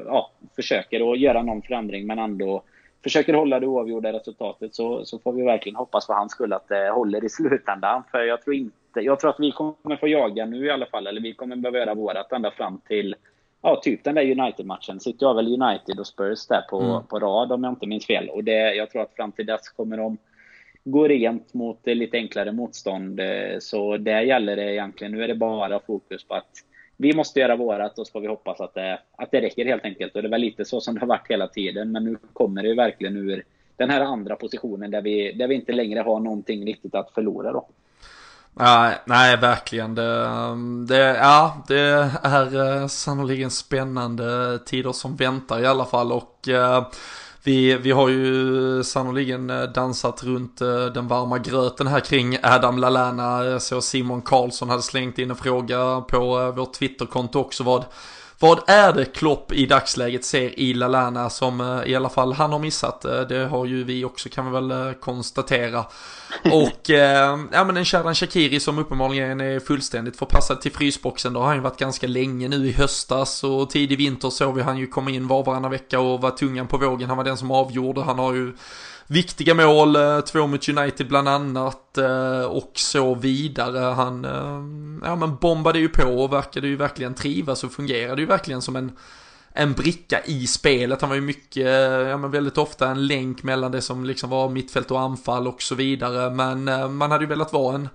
ja, försöker att göra någon förändring men ändå försöker hålla det oavgjorda resultatet så, så får vi verkligen hoppas för hans skull att det håller i slutändan. För jag tror inte, jag tror att vi kommer få jaga nu i alla fall, eller vi kommer behöva göra vårat ända fram till Ja, typ den där United-matchen. City har väl United och Spurs där på, mm. på rad om jag inte minns fel. Och det, jag tror att fram till dess kommer de gå rent mot eh, lite enklare motstånd. Eh, så där gäller det egentligen, nu är det bara fokus på att vi måste göra vårat och så får vi hoppas att det, att det räcker helt enkelt. Och det var lite så som det har varit hela tiden. Men nu kommer det ju verkligen ur den här andra positionen där vi, där vi inte längre har någonting riktigt att förlora då. Nej, nej verkligen. Det, det, ja, det är eh, sannoliken spännande tider som väntar i alla fall. Och eh, vi, vi har ju sannoliken eh, dansat runt eh, den varma gröten här kring Adam Lalana. Jag såg Simon Karlsson hade slängt in en fråga på eh, vårt Twitterkonto också. Vad, vad är det Klopp i dagsläget ser i Lalana som eh, i alla fall han har missat? Eh, det har ju vi också kan vi väl eh, konstatera. Och eh, ja men en Shadan Shakiri som uppenbarligen är fullständigt förpassad till frysboxen. Då har han ju varit ganska länge nu i höstas och tidig vinter såg vi han ju komma in var varannan vecka och var tungan på vågen. Han var den som avgjorde. Han har ju viktiga mål, eh, två mot United bland annat eh, och så vidare. Han eh, ja, men bombade ju på och verkade ju verkligen trivas och fungerade ju verkligen som en en bricka i spelet. Han var ju mycket, ja men väldigt ofta en länk mellan det som liksom var mittfält och anfall och så vidare. Men man hade ju velat vara en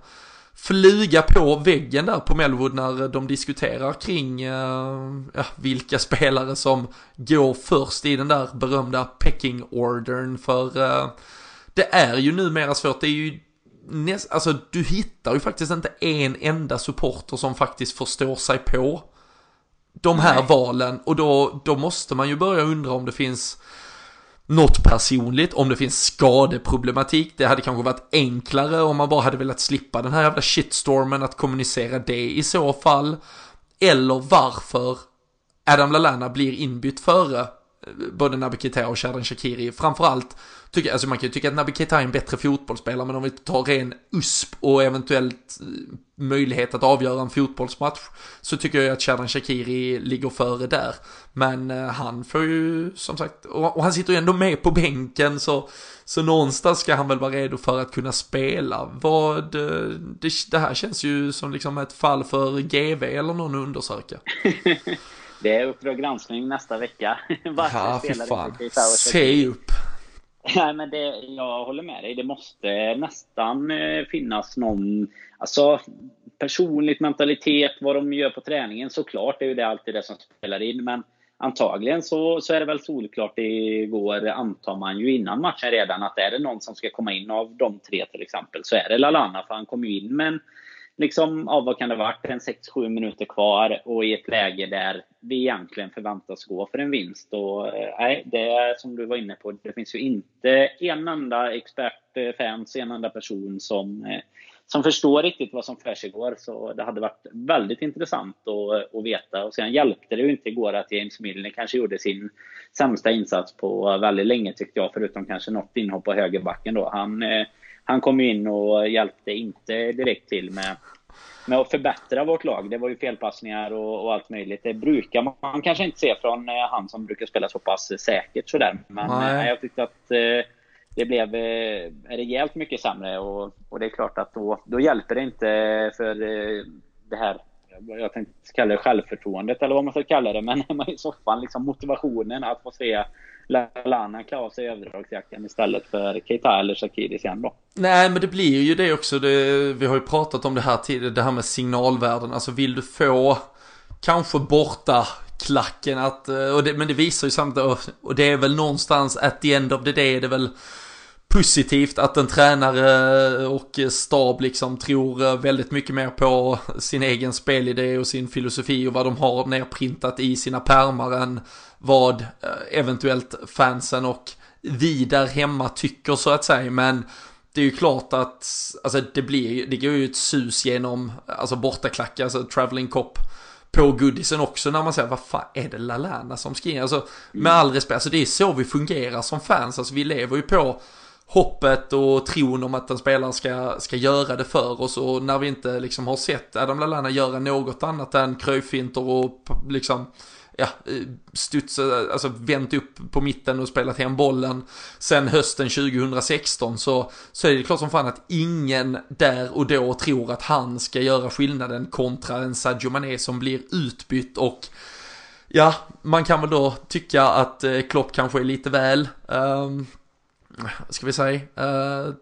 flyga på väggen där på Melwood när de diskuterar kring eh, ja, vilka spelare som går först i den där berömda pecking ordern. För uh, det är ju numera svårt, det är ju näst, alltså du hittar ju faktiskt inte en enda supporter som faktiskt förstår sig på de här Nej. valen. Och då, då måste man ju börja undra om det finns något personligt, om det finns skadeproblematik. Det hade kanske varit enklare om man bara hade velat slippa den här jävla shitstormen att kommunicera det i så fall. Eller varför Adam Lallana blir inbytt före både Naby Keita och Shadan Shakiri. Framförallt, tycker, alltså man kan ju tycka att Naby Keita är en bättre fotbollsspelare, men om vi tar ren USP och eventuellt eh, möjlighet att avgöra en fotbollsmatch, så tycker jag att Shadan Shakiri ligger före där. Men eh, han får ju, som sagt, och, han sitter ju ändå med på bänken, så, så någonstans ska han väl vara redo för att kunna spela. Vad, eh, det, det här känns ju som liksom ett fall för GV eller någon att undersöka. Det är Uppdrag granskning nästa vecka. ja, fy fan. Se upp. Nej, men det, jag håller med dig. Det måste nästan eh, finnas någon alltså, personligt mentalitet, vad de gör på träningen. Såklart är ju det alltid det som spelar in. Men antagligen så, så är det väl solklart igår, antar man ju innan matchen redan, att är det någon som ska komma in av de tre till exempel, så är det Lalana. För han kom ju in med en liksom, ja, vad kan det varit, en 6-7 minuter kvar och i ett läge där vi egentligen förväntas gå för en vinst. Och eh, nej, det är som du var inne på, det finns ju inte en enda expert, eh, fans, en enda person som, eh, som förstår riktigt vad som försiggår. Så det hade varit väldigt intressant att, eh, att veta. Och sen hjälpte det ju inte igår att James Milner kanske gjorde sin sämsta insats på väldigt länge tyckte jag, förutom kanske något inhopp på högerbacken då. Han eh, han kom in och hjälpte inte direkt till med, med att förbättra vårt lag. Det var ju felpassningar och, och allt möjligt. Det brukar man kanske inte se från eh, han som brukar spela så pass säkert sådär. Men eh, jag tyckte att eh, det blev eh, rejält mycket sämre och, och det är klart att då, då hjälper det inte för eh, det här jag tänkte kalla det självförtroendet eller vad man ska kalla det, men hemma i soffan, liksom motivationen att få se Lallana klarar sig i överdragsjakten istället för Keita eller Shakiris igen då. Nej, men det blir ju det också. Det, vi har ju pratat om det här tidigare, det här med signalvärden. Alltså vill du få kanske borta klacken att, eh, och det, men det visar ju samtidigt, och det är väl någonstans at the end of the day, är det väl positivt att en tränare och stab liksom tror eh, väldigt mycket mer på sin egen spelidé och sin filosofi och vad de har nerprintat i sina pärmar än vad eh, eventuellt fansen och vi där hemma tycker så att säga. Men det är ju klart att alltså, det, blir, det går ju ett sus genom alltså, bortaklackar, alltså traveling cop på goodisen också när man säger vad fan är det Lalana som skriver? Alltså med all respekt, alltså det är så vi fungerar som fans, alltså vi lever ju på hoppet och tron om att en spelare ska, ska göra det för oss. Och när vi inte liksom har sett Adam Lallana göra något annat än kröjfinter och liksom ja, studsa, alltså vänt upp på mitten och spelat hem bollen sen hösten 2016 så, så är det klart som fan att ingen där och då tror att han ska göra skillnaden kontra en Sadio Mané som blir utbytt och ja, man kan väl då tycka att eh, Klopp kanske är lite väl um, ska vi säga, uh,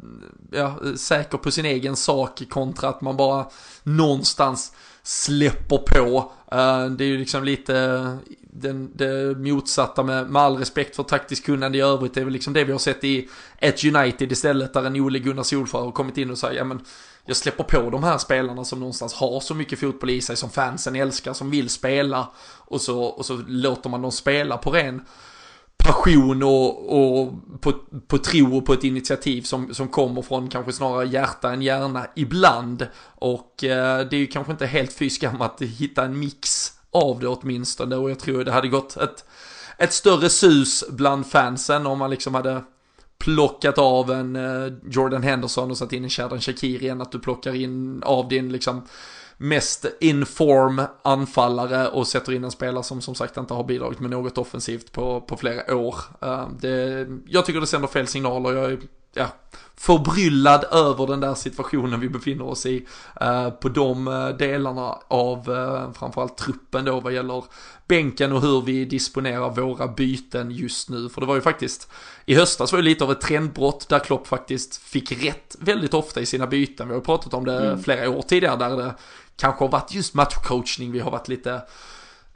ja, säker på sin egen sak kontra att man bara någonstans släpper på. Uh, det är ju liksom lite den, det motsatta med, med all respekt för taktiskt kunnande i övrigt. Det är väl liksom det vi har sett i ett United istället där en Ole Gunnar Solskjaer har kommit in och sagt ja men jag släpper på de här spelarna som någonstans har så mycket fotboll i sig som fansen älskar, som vill spela och så, och så låter man dem spela på ren passion och, och på, på tro och på ett initiativ som, som kommer från kanske snarare hjärta än hjärna ibland. Och eh, det är ju kanske inte helt fy skam att hitta en mix av det åtminstone och jag tror det hade gått ett, ett större sus bland fansen om man liksom hade plockat av en eh, Jordan Henderson och satt in en Shadan Shakiri än att du plockar in av din liksom mest inform anfallare och sätter in en spelare som som sagt inte har bidragit med något offensivt på, på flera år. Uh, det, jag tycker det sänder fel signaler, jag är ja, förbryllad över den där situationen vi befinner oss i uh, på de uh, delarna av framförallt truppen då vad gäller bänken och hur vi disponerar våra byten just nu. För det var ju faktiskt i höstas var det lite av ett trendbrott där Klopp faktiskt fick rätt väldigt ofta i sina byten. Vi har pratat om det mm. flera år tidigare där det kanske har varit just matchcoachning vi har varit lite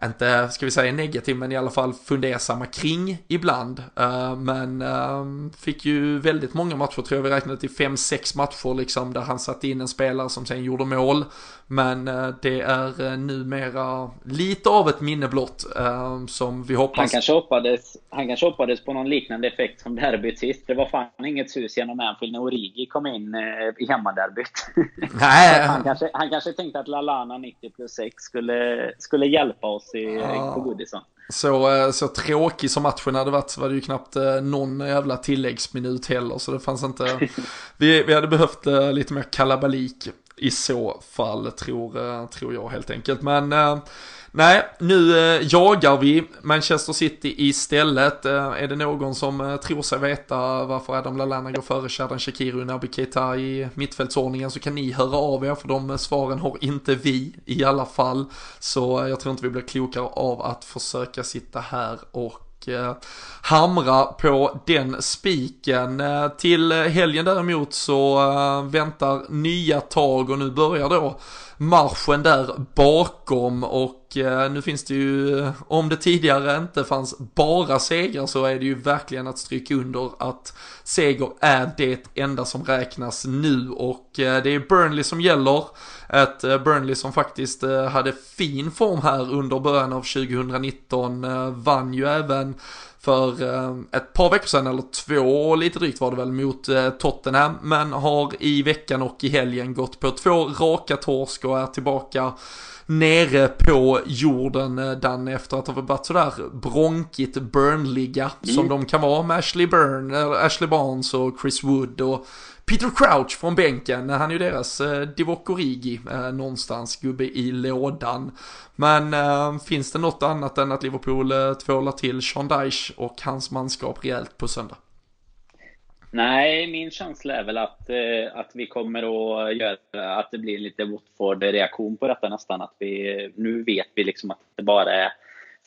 inte, ska vi säga negativ, men i alla fall fundersamma kring ibland. Uh, men uh, fick ju väldigt många matcher, tror jag vi räknade till 5-6 matcher liksom, där han satte in en spelare som sen gjorde mål. Men uh, det är numera lite av ett minne blott, som vi hoppas. Han kanske, hoppades, han kanske hoppades på någon liknande effekt som derbyt sist. Det var fan inget sus genom Anfield när Origi kom in i hemmaderbyt. Nej. han, kanske, han kanske tänkte att Lalana 90 plus 6 skulle, skulle hjälpa oss i, ja. på Goodison. Så, eh, så tråkig som matchen hade varit så var det ju knappt eh, någon jävla tilläggsminut heller. Så det fanns inte, vi, vi hade behövt eh, lite mer kalabalik i så fall tror, tror jag helt enkelt. Men Nej, nu eh, jagar vi Manchester City istället. Eh, är det någon som eh, tror sig veta varför Adam Lallana går före Shadan Shakiri och Naby Keita i mittfältsordningen så kan ni höra av er för de eh, svaren har inte vi i alla fall. Så eh, jag tror inte vi blir klokare av att försöka sitta här och Eh, hamra på den spiken. Eh, till helgen däremot så eh, väntar nya tag och nu börjar då marschen där bakom och eh, nu finns det ju, om det tidigare inte fanns bara segrar så är det ju verkligen att stryka under att seger är det enda som räknas nu och eh, det är Burnley som gäller. Ett eh, Burnley som faktiskt hade fin form här under början av 2019, vann ju även för eh, ett par veckor sedan, eller två lite drygt var det väl, mot eh, Tottenham. Men har i veckan och i helgen gått på två raka torsk och är tillbaka nere på jorden eh, den efter att ha varit sådär bronkigt Burnliga mm. som de kan vara med Ashley Burn, Ashley Barnes och Chris Wood och Peter Crouch från bänken, eh, han är ju deras eh, Divock Origi eh, någonstans, gubbe i lådan. Men eh, finns det något annat än att Liverpool eh, tvålar till Sean Dyche och hans manskap rejält på söndag? Nej, min känsla är väl att, eh, att vi kommer att göra att det blir lite Watford-reaktion på detta nästan. Att vi, nu vet vi liksom att det bara är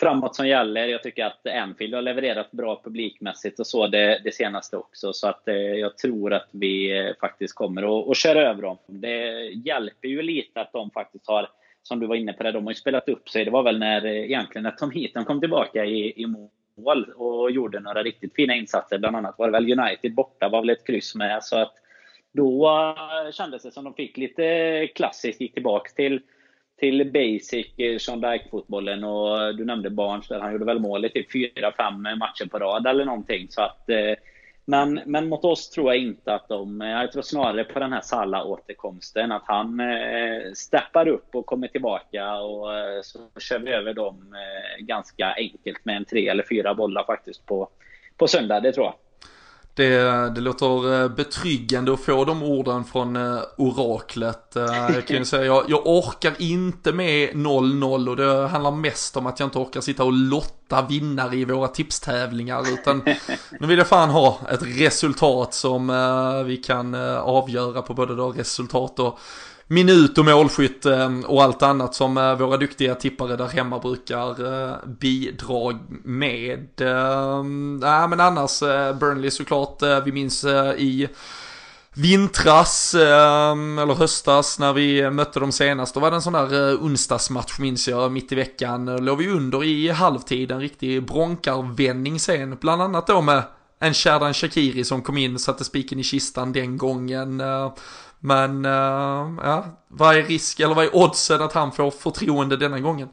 framåt som gäller. Jag tycker att Anfield har levererat bra publikmässigt och så det, det senaste också. Så att eh, jag tror att vi eh, faktiskt kommer att, att köra över dem. Det hjälper ju lite att de faktiskt har, som du var inne på, det, de har ju spelat upp sig. Det var väl när, eh, egentligen när Tom Heaton kom tillbaka i, i mål och gjorde några riktigt fina insatser. Bland annat var det väl United borta, var väl ett kryss med. Så att då eh, kändes det som de fick lite klassiskt, gick tillbaka till till basic eh, Sjendag-fotbollen och du nämnde Barnes där han gjorde väl mål i typ 4-5 matcher på rad eller någonting. Så att, eh, men, men mot oss tror jag inte att de... Eh, jag tror snarare på den här Salla-återkomsten. Att han steppar upp och kommer tillbaka och så kör vi över dem ganska enkelt med en tre eller fyra bollar faktiskt på, på söndag. Det tror jag. Det, det låter eh, betryggande att få de orden från eh, oraklet. Eh, jag kan ju säga, jag, jag orkar inte med 0-0 och det handlar mest om att jag inte orkar sitta och lotta vinnare i våra tipstävlingar. Utan nu vill jag fan ha ett resultat som vi kan avgöra på både då resultat och minut och målskytt och allt annat som eh, våra duktiga tippare där hemma brukar eh, bidra med. Ehm, nej men annars eh, Burnley såklart, vi minns i vintras, ehm, eller höstas när vi mötte dem senast. Då var det en sån där onsdagsmatch minns jag, mitt i veckan. Då låg vi under i halvtid, en riktig bronkarvändning sen. Bland annat då med en Sherdan Shakiri som kom in, satte spiken i kistan den gången. Men uh, ja, vad är risk eller vad är oddsen att han får förtroende denna gången?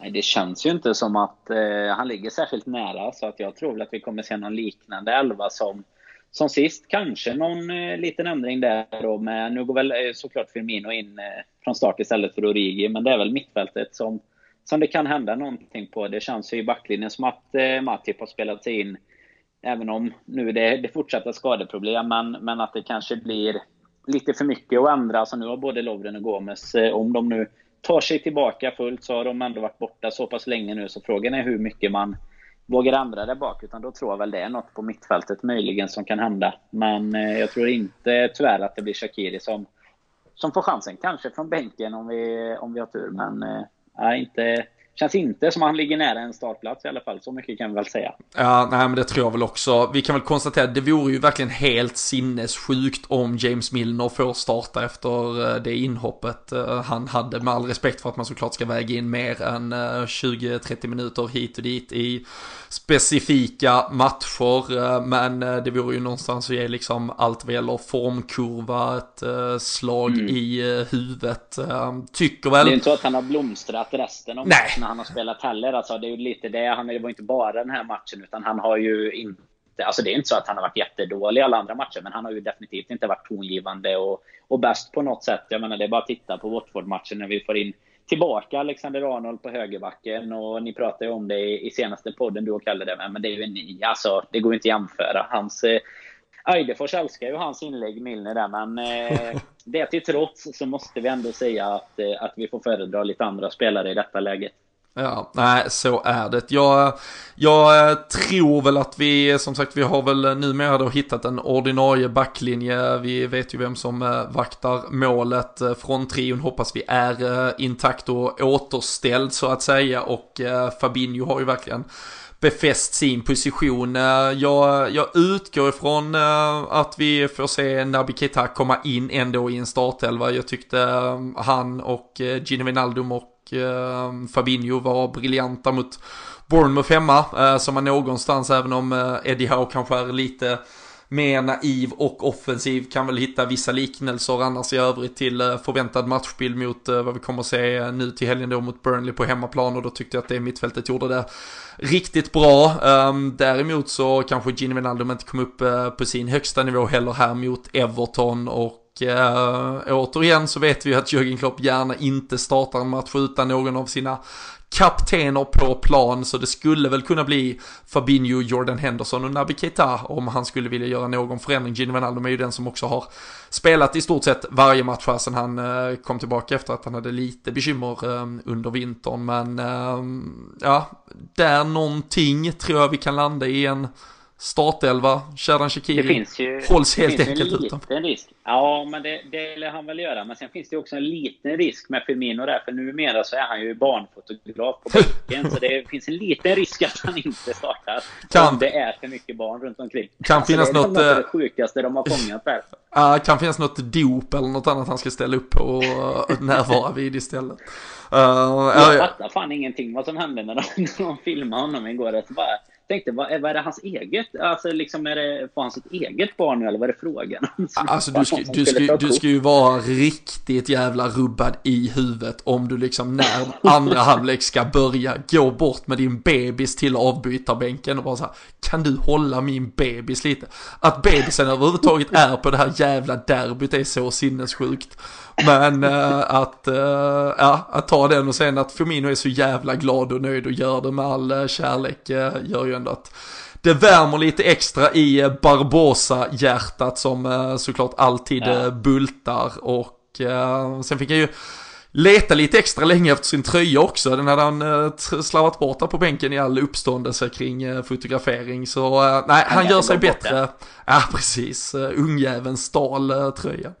Nej, det känns ju inte som att uh, han ligger särskilt nära så att jag tror väl att vi kommer se någon liknande elva som, som sist. Kanske någon uh, liten ändring där då med, nu går väl såklart Firmino in från start istället för Origi, men det är väl mittfältet som, som det kan hända någonting på. Det känns ju i backlinjen som att uh, Matip har spelat sig in Även om nu det, det fortsatta skadeproblem, men, men att det kanske blir lite för mycket att ändra. Alltså nu har både Lovren och Gomes, eh, om de nu tar sig tillbaka fullt så har de ändå varit borta så pass länge nu. Så frågan är hur mycket man vågar ändra där bak. Utan då tror jag väl det är något på mittfältet möjligen som kan hända. Men eh, jag tror inte tyvärr att det blir Shakiri som, som får chansen. Kanske från bänken om vi, om vi har tur. Men äh, inte, känns inte som att han ligger nära en startplats i alla fall. Så mycket kan vi väl säga. Ja, nej men det tror jag väl också. Vi kan väl konstatera att det vore ju verkligen helt sinnessjukt om James Milner får starta efter eh, det inhoppet eh, han hade. Med all respekt för att man såklart ska väga in mer än 20-30 eh, minuter hit och dit i specifika matcher. Men det vore ju någonstans att ge liksom allt vad gäller formkurva, ett slag mm. i huvudet. Tycker väl... Det är inte så att han har blomstrat resten av matchen när han har spelat heller. Alltså, det är ju lite det. Han, det var inte bara den här matchen, utan han har ju inte... Alltså det är inte så att han har varit jättedålig i alla andra matcher, men han har ju definitivt inte varit tongivande och, och bäst på något sätt. Jag menar, det är bara att titta på Watford-matchen när vi får in tillbaka Alexander Arnold på högerbacken. Och ni pratade ju om det i, i senaste podden, du och Kalle, det med, men det är ju en ny. Alltså, det går inte att jämföra. Hans... Eh, Eidefors älskar ju hans inlägg, Milner där, men eh, det till trots så måste vi ändå säga att, eh, att vi får föredra lite andra spelare i detta läget. Ja, nej så är det. Jag, jag eh, tror väl att vi, som sagt, vi har väl numera då hittat en ordinarie backlinje. Vi vet ju vem som eh, vaktar målet. Eh, från trion hoppas vi är intakt och återställd så att säga. Och Fabinho har ju verkligen befäst sin position. Jag, jag utgår ifrån att vi får se Nabi Keita komma in ändå i en startelva. Jag tyckte han och Gino Wijnaldum och Ehm, Fabinho var briljanta mot Bournemouth hemma. Eh, som man någonstans, även om eh, Eddie Howe kanske är lite mer naiv och offensiv kan väl hitta vissa liknelser annars i övrigt till eh, förväntad matchbild mot eh, vad vi kommer att se eh, nu till helgen då mot Burnley på hemmaplan och då tyckte jag att det mittfältet gjorde det riktigt bra. Ehm, däremot så kanske Gini Wijnaldum inte kom upp eh, på sin högsta nivå heller här mot Everton och uh, återigen så vet vi att Jürgen Klopp gärna inte startar en match utan någon av sina kaptener på plan så det skulle väl kunna bli Fabinho, Jordan Henderson och Naby Keita om han skulle vilja göra någon förändring. Gino Wijnaldum är ju den som också har spelat i stort sett varje match här sedan han eh, kom tillbaka efter att han hade lite bekymmer eh, under vintern men ja, där någonting tror jag vi kan landa i en startelva, Shadan Shakiri hålls helt enkelt utanför. risk. Ja, men det, det lär han väl göra. Men sen finns det också en liten risk med Firmino där, för numera så är han ju barnfotograf på bänken. så det finns en liten risk att han inte startar. Kan, om det är för mycket barn runt omkring. Kan alltså, finnas det är något... Det eh, sjukaste de har fångat där. Ja, kan finnas något dop eller något annat han ska ställa upp på och närvara vid istället. Uh, jag fattar fan ingenting vad som hände när de, när de filmade honom igår. Alltså bara, tänkte, vad är, vad är det hans eget? Alltså liksom, är det, får han sitt eget barn nu eller vad är det frågan om? Alltså du ska, du, ska, du ska ju vara riktigt jävla rubbad i huvudet om du liksom när andra halvlek ska börja gå bort med din bebis till avbytarbänken och bara så här, kan du hålla min bebis lite? Att bebisen överhuvudtaget är på det här jävla derbyt är så sinnessjukt. Men äh, att, äh, ja, att ta den och sen att Firmino är så jävla glad och nöjd och gör det med all äh, kärlek gör ju ändå att det värmer lite extra i Barbosa-hjärtat som såklart alltid ja. bultar och sen fick jag ju leta lite extra länge efter sin tröja också. Den hade han eh, slarvat bort på bänken i all uppståndelse kring eh, fotografering. Så eh, nej, han gör sig bättre. Ja, precis. Uh, ungjäveln stal uh, tröjan.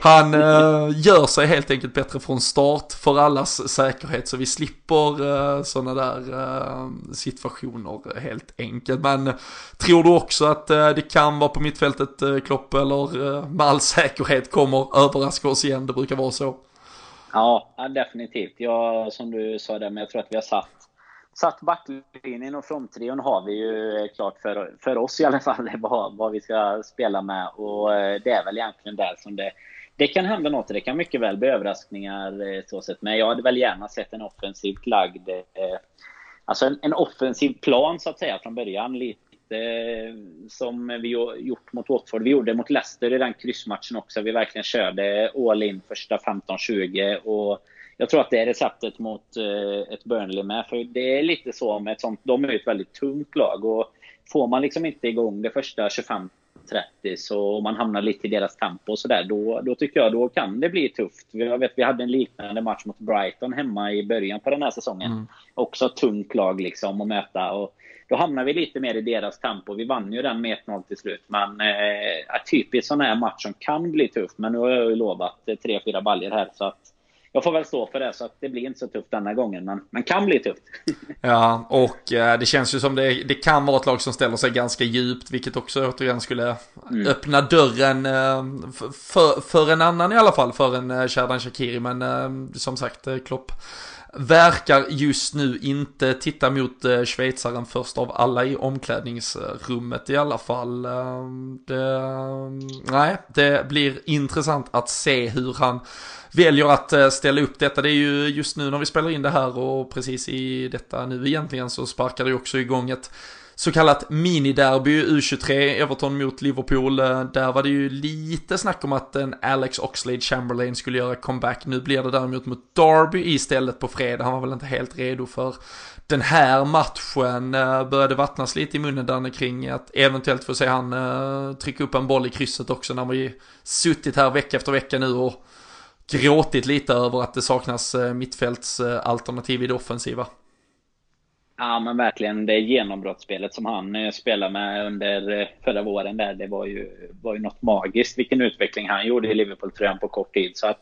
Han uh, gör sig helt enkelt bättre från start för allas säkerhet så vi slipper uh, sådana där uh, situationer helt enkelt. Men tror du också att det kan vara på mittfältet uh, Klopp eller med all säkerhet kommer överraska oss igen? Det brukar vara så. Ja, definitivt. Jag, som du sa där, men jag tror att vi har satt, satt backlinjen och fronttrion har vi ju eh, klart för, för oss i alla fall vad, vad vi ska spela med. Och eh, det är väl egentligen där som det, det kan hända något. Det kan mycket väl bli överraskningar eh, så sett. Men jag hade väl gärna sett en offensivt lagd Alltså en, en offensiv plan så att säga från början. Lite Eh, som vi gjort mot Watford. Vi gjorde mot Leicester i den kryssmatchen också. Vi verkligen körde all in första 15-20. Och jag tror att det är receptet mot eh, ett Burnley med. För det är lite så med ett sånt. De är ju ett väldigt tungt lag. Och får man liksom inte igång det första 25 30 så man hamnar lite i deras tempo och sådär, då, då tycker jag då kan det bli tufft. Jag vet, vi hade en liknande match mot Brighton hemma i början på den här säsongen. Mm. Också ett tungt lag liksom att möta. Och då hamnar vi lite mer i deras tempo. Vi vann ju den med 1-0 till slut. Men eh, typiskt sån här match som kan bli tuff. Men nu har jag ju lovat 3-4 baljor här. Så att jag får väl stå för det, så att det blir inte så tufft denna gången. Men, men kan bli tufft. ja, och eh, det känns ju som det, det kan vara ett lag som ställer sig ganska djupt, vilket också återigen skulle mm. öppna dörren eh, för, för en annan i alla fall, för en eh, Sherdan Shakiri. Men eh, som sagt, eh, Klopp verkar just nu inte titta mot eh, schweizaren först av alla i omklädningsrummet i alla fall. Ehm, det, ehm, nej, det blir intressant att se hur han väljer att eh, ställa upp detta. Det är ju just nu när vi spelar in det här och precis i detta nu egentligen så sparkar det också igång ett så kallat miniderby U23, Everton mot Liverpool. Eh, där var det ju lite snack om att en Alex Oxlade Chamberlain skulle göra comeback. Nu blir det däremot mot Derby istället på fredag. Han var väl inte helt redo för den här matchen. Eh, började vattnas lite i munnen där kring att eventuellt få se han eh, trycka upp en boll i krysset också när vi suttit här vecka efter vecka nu och gråtit lite över att det saknas mittfältsalternativ i det offensiva. Ja men verkligen, det genombrottsspelet som han eh, spelade med under eh, förra våren där, det var ju, var ju något magiskt. Vilken utveckling han gjorde i Liverpool-tröjan på kort tid. Så att,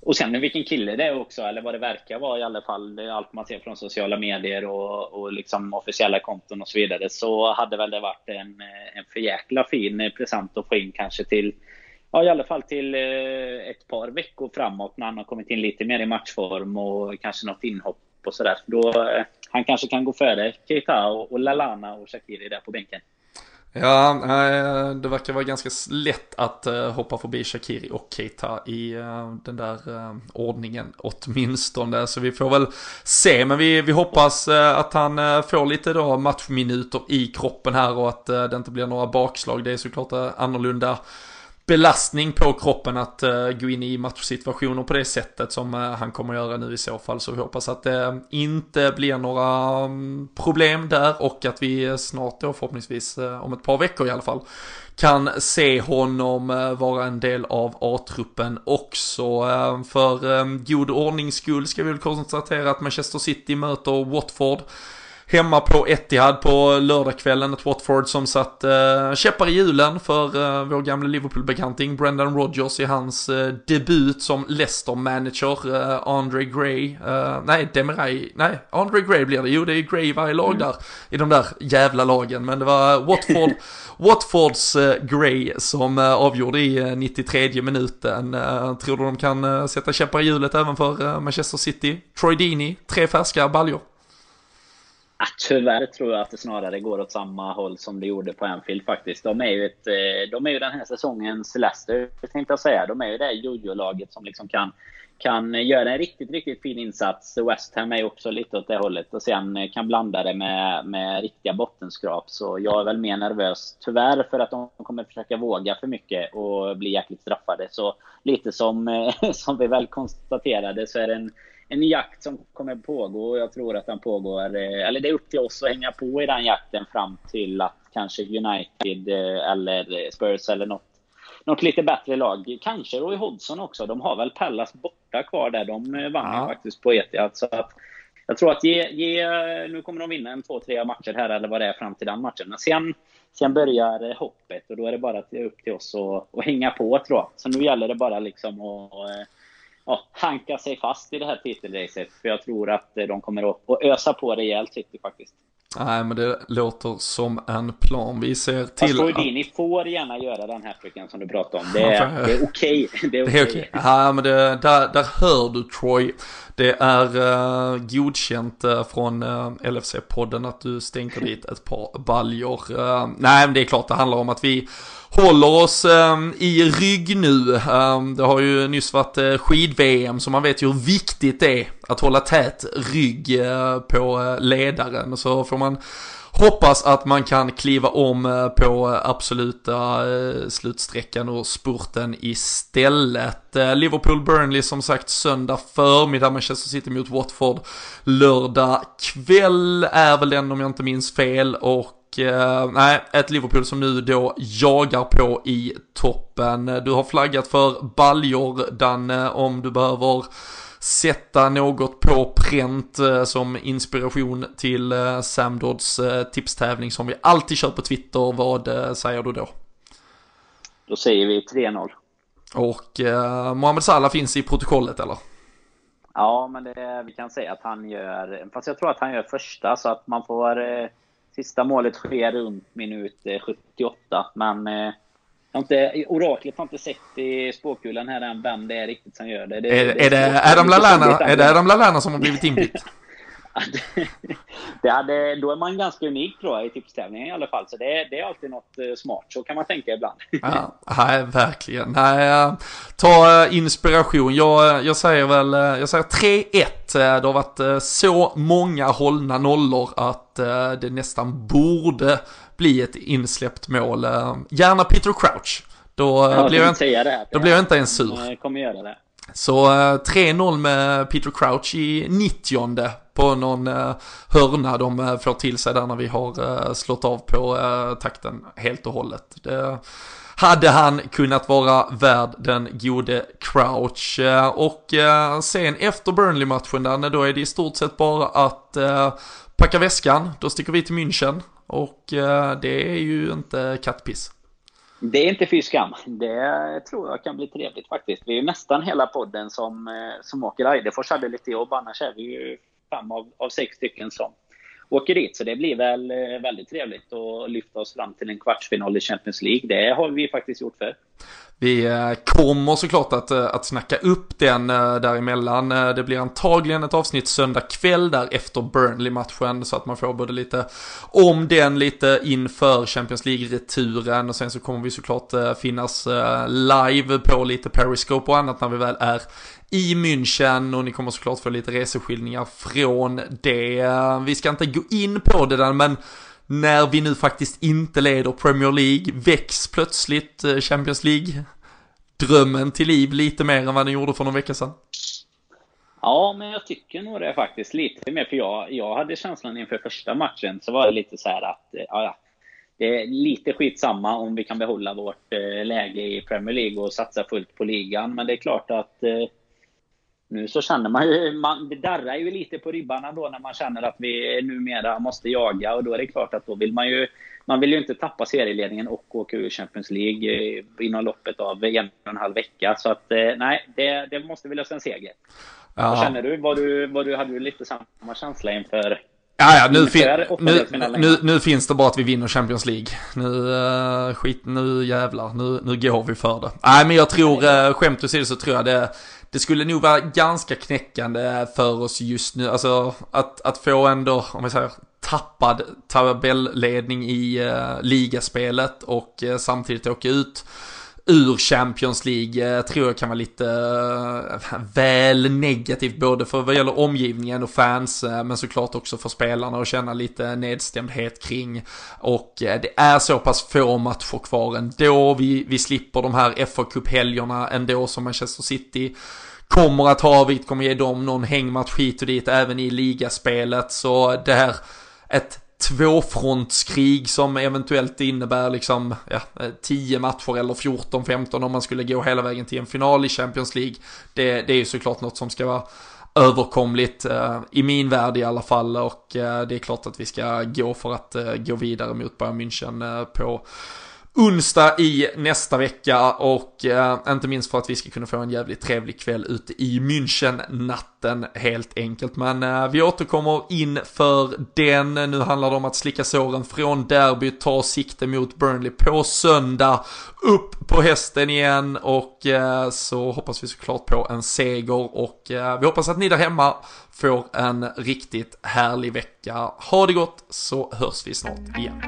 och sen vilken kille det är också, eller vad det verkar vara i alla fall, allt man ser från sociala medier och, och liksom officiella konton och så vidare, så hade väl det varit en, eh, en för jäkla fin present att få in kanske till Ja, i alla fall till ett par veckor framåt när han har kommit in lite mer i matchform och kanske något inhopp och sådär. Eh, han kanske kan gå före Keita och, och Lalana och Shakiri där på bänken. Ja, eh, det verkar vara ganska lätt att eh, hoppa förbi Shakiri och Keita i eh, den där ordningen åtminstone. Så vi får väl se, men vi, vi hoppas att han får lite då matchminuter i kroppen här och att det inte blir några bakslag. Det är såklart annorlunda belastning på kroppen att uh, gå in i matchsituationer på det sättet som uh, han kommer göra nu i så fall. Så vi hoppas att det inte blir några um, problem där och att vi snart då förhoppningsvis uh, om ett par veckor i alla fall kan se honom vara en del av A-truppen också. För god ordnings skull ska vi väl konstatera att Manchester City möter Watford hemma på Etihad på lördagskvällen. Ett Watford som satt uh, käppar i hjulen för uh, vår gamla Liverpool-bekanting Brendan Rodgers i hans uh, debut som Leicester-manager. Uh, Andre Gray, uh, nej Demirai, nej Andre Gray blir det. Jo det är Gray i varje lag mm. där i de där jävla lagen. Men det var Watford, Watfords Gray som avgjorde i 93 minuten. tror du de kan sätta käppar i hjulet även för Manchester City? Troy Dini, tre färska baljor. Ah, tyvärr tror jag att det snarare går åt samma håll som det gjorde på Anfield faktiskt. De är ju, ett, eh, de är ju den här säsongens Leicester, tänkte jag säga. De är ju det jojo-laget som liksom kan, kan göra en riktigt, riktigt fin insats. West Ham är också lite åt det hållet och sen eh, kan blanda det med, med riktiga bottenskrap. Så jag är väl mer nervös, tyvärr, för att de kommer försöka våga för mycket och bli jäkligt straffade. Så lite som, eh, som vi väl konstaterade så är det en en jakt som kommer pågå och jag tror att den pågår, eh, eller det är upp till oss att hänga på i den jakten fram till att kanske United eh, eller Spurs eller något, något lite bättre lag. Kanske Roy Hodgson också. De har väl Pallas borta kvar där. De eh, vann ja. faktiskt på Etihad. Så att jag tror att ge, ge, nu kommer de vinna en två, tre matcher här eller vad det är fram till den matchen. Men sen, sen börjar hoppet och då är det bara upp till oss att, att hänga på tror jag. Så nu gäller det bara liksom att ja, hanka sig fast i det här titelracet. För jag tror att de kommer att, att ösa på rejält City faktiskt. Nej, men det låter som en plan. Vi ser till... Fast att... ni får gärna göra den här hattricken som du pratade om. Det är, det är okej. Okay. Det är okej. Okay. Ja, men det, där, där hör du Troy. Det är uh, godkänt uh, från uh, eh, LFC-podden att du stänker dit ett par baljor. Uh, nej, men det är klart det handlar om att vi håller oss ehm, i rygg nu. Ehm, det har ju nyss varit eh, skid-VM så man vet ju hur viktigt det är att hålla tät rygg eh, på eh, ledaren. Så får man hoppas att man kan kliva om på absoluta slutsträckan och spurten istället. Liverpool-Burnley som sagt söndag förmiddag, Manchester City mot Watford lördag kväll är väl den om jag inte minns fel och eh, nej, ett Liverpool som nu då jagar på i toppen. Du har flaggat för baljor, Danne, om du behöver sätta något på pränt eh, som inspiration till eh, Sam Dodds eh, tipstävling som vi alltid kör på Twitter. Vad säger du då? Då säger vi 3-0. Och eh, Mohamed Salah finns i protokollet eller? Ja, men det, vi kan säga att han gör... Fast jag tror att han gör första, så att man får... Eh, sista målet sker runt minut eh, 78. Men eh, jag har inte, oraklet har inte sett i spåkulan här än vem det är riktigt som gör det. det är, det, är, det Adam Lallana, är det Adam Lallana som har blivit inbytt? det hade, då är man ganska unik tror jag i tipstävlingen i alla fall. Så det, det är alltid något eh, smart, så kan man tänka ibland. ja, nej, verkligen. Nej, ta eh, inspiration. Jag, jag säger väl, eh, jag säger 3-1. Det har varit så många hållna nollor att det nästan borde bli ett insläppt mål. Gärna Peter Crouch. Då, ja, blir, jag, det, då blir jag inte ens sur. Jag kommer göra det. Så eh, 3-0 med Peter Crouch i 90 på någon eh, hörna de eh, får till sig där när vi har slått av på takten helt och hållet. Det hade han kunnat vara värd den gode Crouch. Och sen efter Burnley-matchen där, då är det i stort sett bara att packa väskan, då sticker vi till München. Och det är ju inte kattpiss. Det är inte fy skam. Det tror jag kan bli trevligt faktiskt. Vi är ju nästan hela podden som, eh, som åker Eidefors hade lite jobb, annars är vi ju fem av, av sex stycken som åker dit. Så det blir väl eh, väldigt trevligt att lyfta oss fram till en kvartsfinal i Champions League. Det har vi faktiskt gjort för. Vi eh, kommer såklart att, eh, att snacka upp den eh, däremellan. Det blir antagligen ett avsnitt söndag kväll där efter Burnley-matchen så att man får både lite om den lite inför Champions League-returen och sen så kommer vi såklart finnas live på lite Periscope och annat när vi väl är i München och ni kommer såklart få lite reseskildringar från det. Vi ska inte gå in på det där men när vi nu faktiskt inte leder Premier League väcks plötsligt eh, Champions League drömmen till liv lite mer än vad den gjorde för någon vecka sedan. Ja, men jag tycker nog det faktiskt lite mer. För jag, jag hade känslan inför första matchen så var det lite så här att eh, ja, det är lite skitsamma om vi kan behålla vårt eh, läge i Premier League och satsa fullt på ligan. Men det är klart att nu så känner man ju, man, det darrar ju lite på ribbarna då när man känner att vi numera måste jaga och då är det klart att då vill man ju, man vill ju inte tappa serieledningen och åka ur Champions League inom loppet av en och en halv vecka. Så att eh, nej, det, det måste vi lösa en seger. Ja. Vad känner du? Var du, var du, hade du lite samma känsla inför Ja, ja, nu, fin nu, nu, nu, finns det bara att vi vinner Champions League. Nu, uh, skit, nu jävlar, nu, nu går vi för det. Nej, men jag tror, uh, skämt åsido så tror jag det, det skulle nog vara ganska knäckande för oss just nu. Alltså att, att få ändå, om vi säger tappad tabelledning i uh, ligaspelet och uh, samtidigt åka ut ur Champions League eh, tror jag kan vara lite eh, väl negativt både för vad gäller omgivningen och fans eh, men såklart också för spelarna och känna lite nedstämdhet kring. Och det är så pass få matcher kvar ändå. Vi, vi slipper de här fa Cup-helgerna ändå som Manchester City kommer att ha, vilket kommer ge dem någon hängmatch hit och dit även i ligaspelet. Så det här, ett tvåfrontskrig som eventuellt innebär liksom ja, 10 matcher eller 14-15 om man skulle gå hela vägen till en final i Champions League. Det, det är ju såklart något som ska vara överkomligt eh, i min värld i alla fall och eh, det är klart att vi ska gå för att eh, gå vidare mot Bayern München eh, på onsdag i nästa vecka och eh, inte minst för att vi ska kunna få en jävligt trevlig kväll ute i München natten helt enkelt. Men eh, vi återkommer in för den. Nu handlar det om att slicka såren från derby, ta sikte mot Burnley på söndag. Upp på hästen igen och eh, så hoppas vi såklart på en seger och eh, vi hoppas att ni där hemma får en riktigt härlig vecka. Ha det gott så hörs vi snart igen.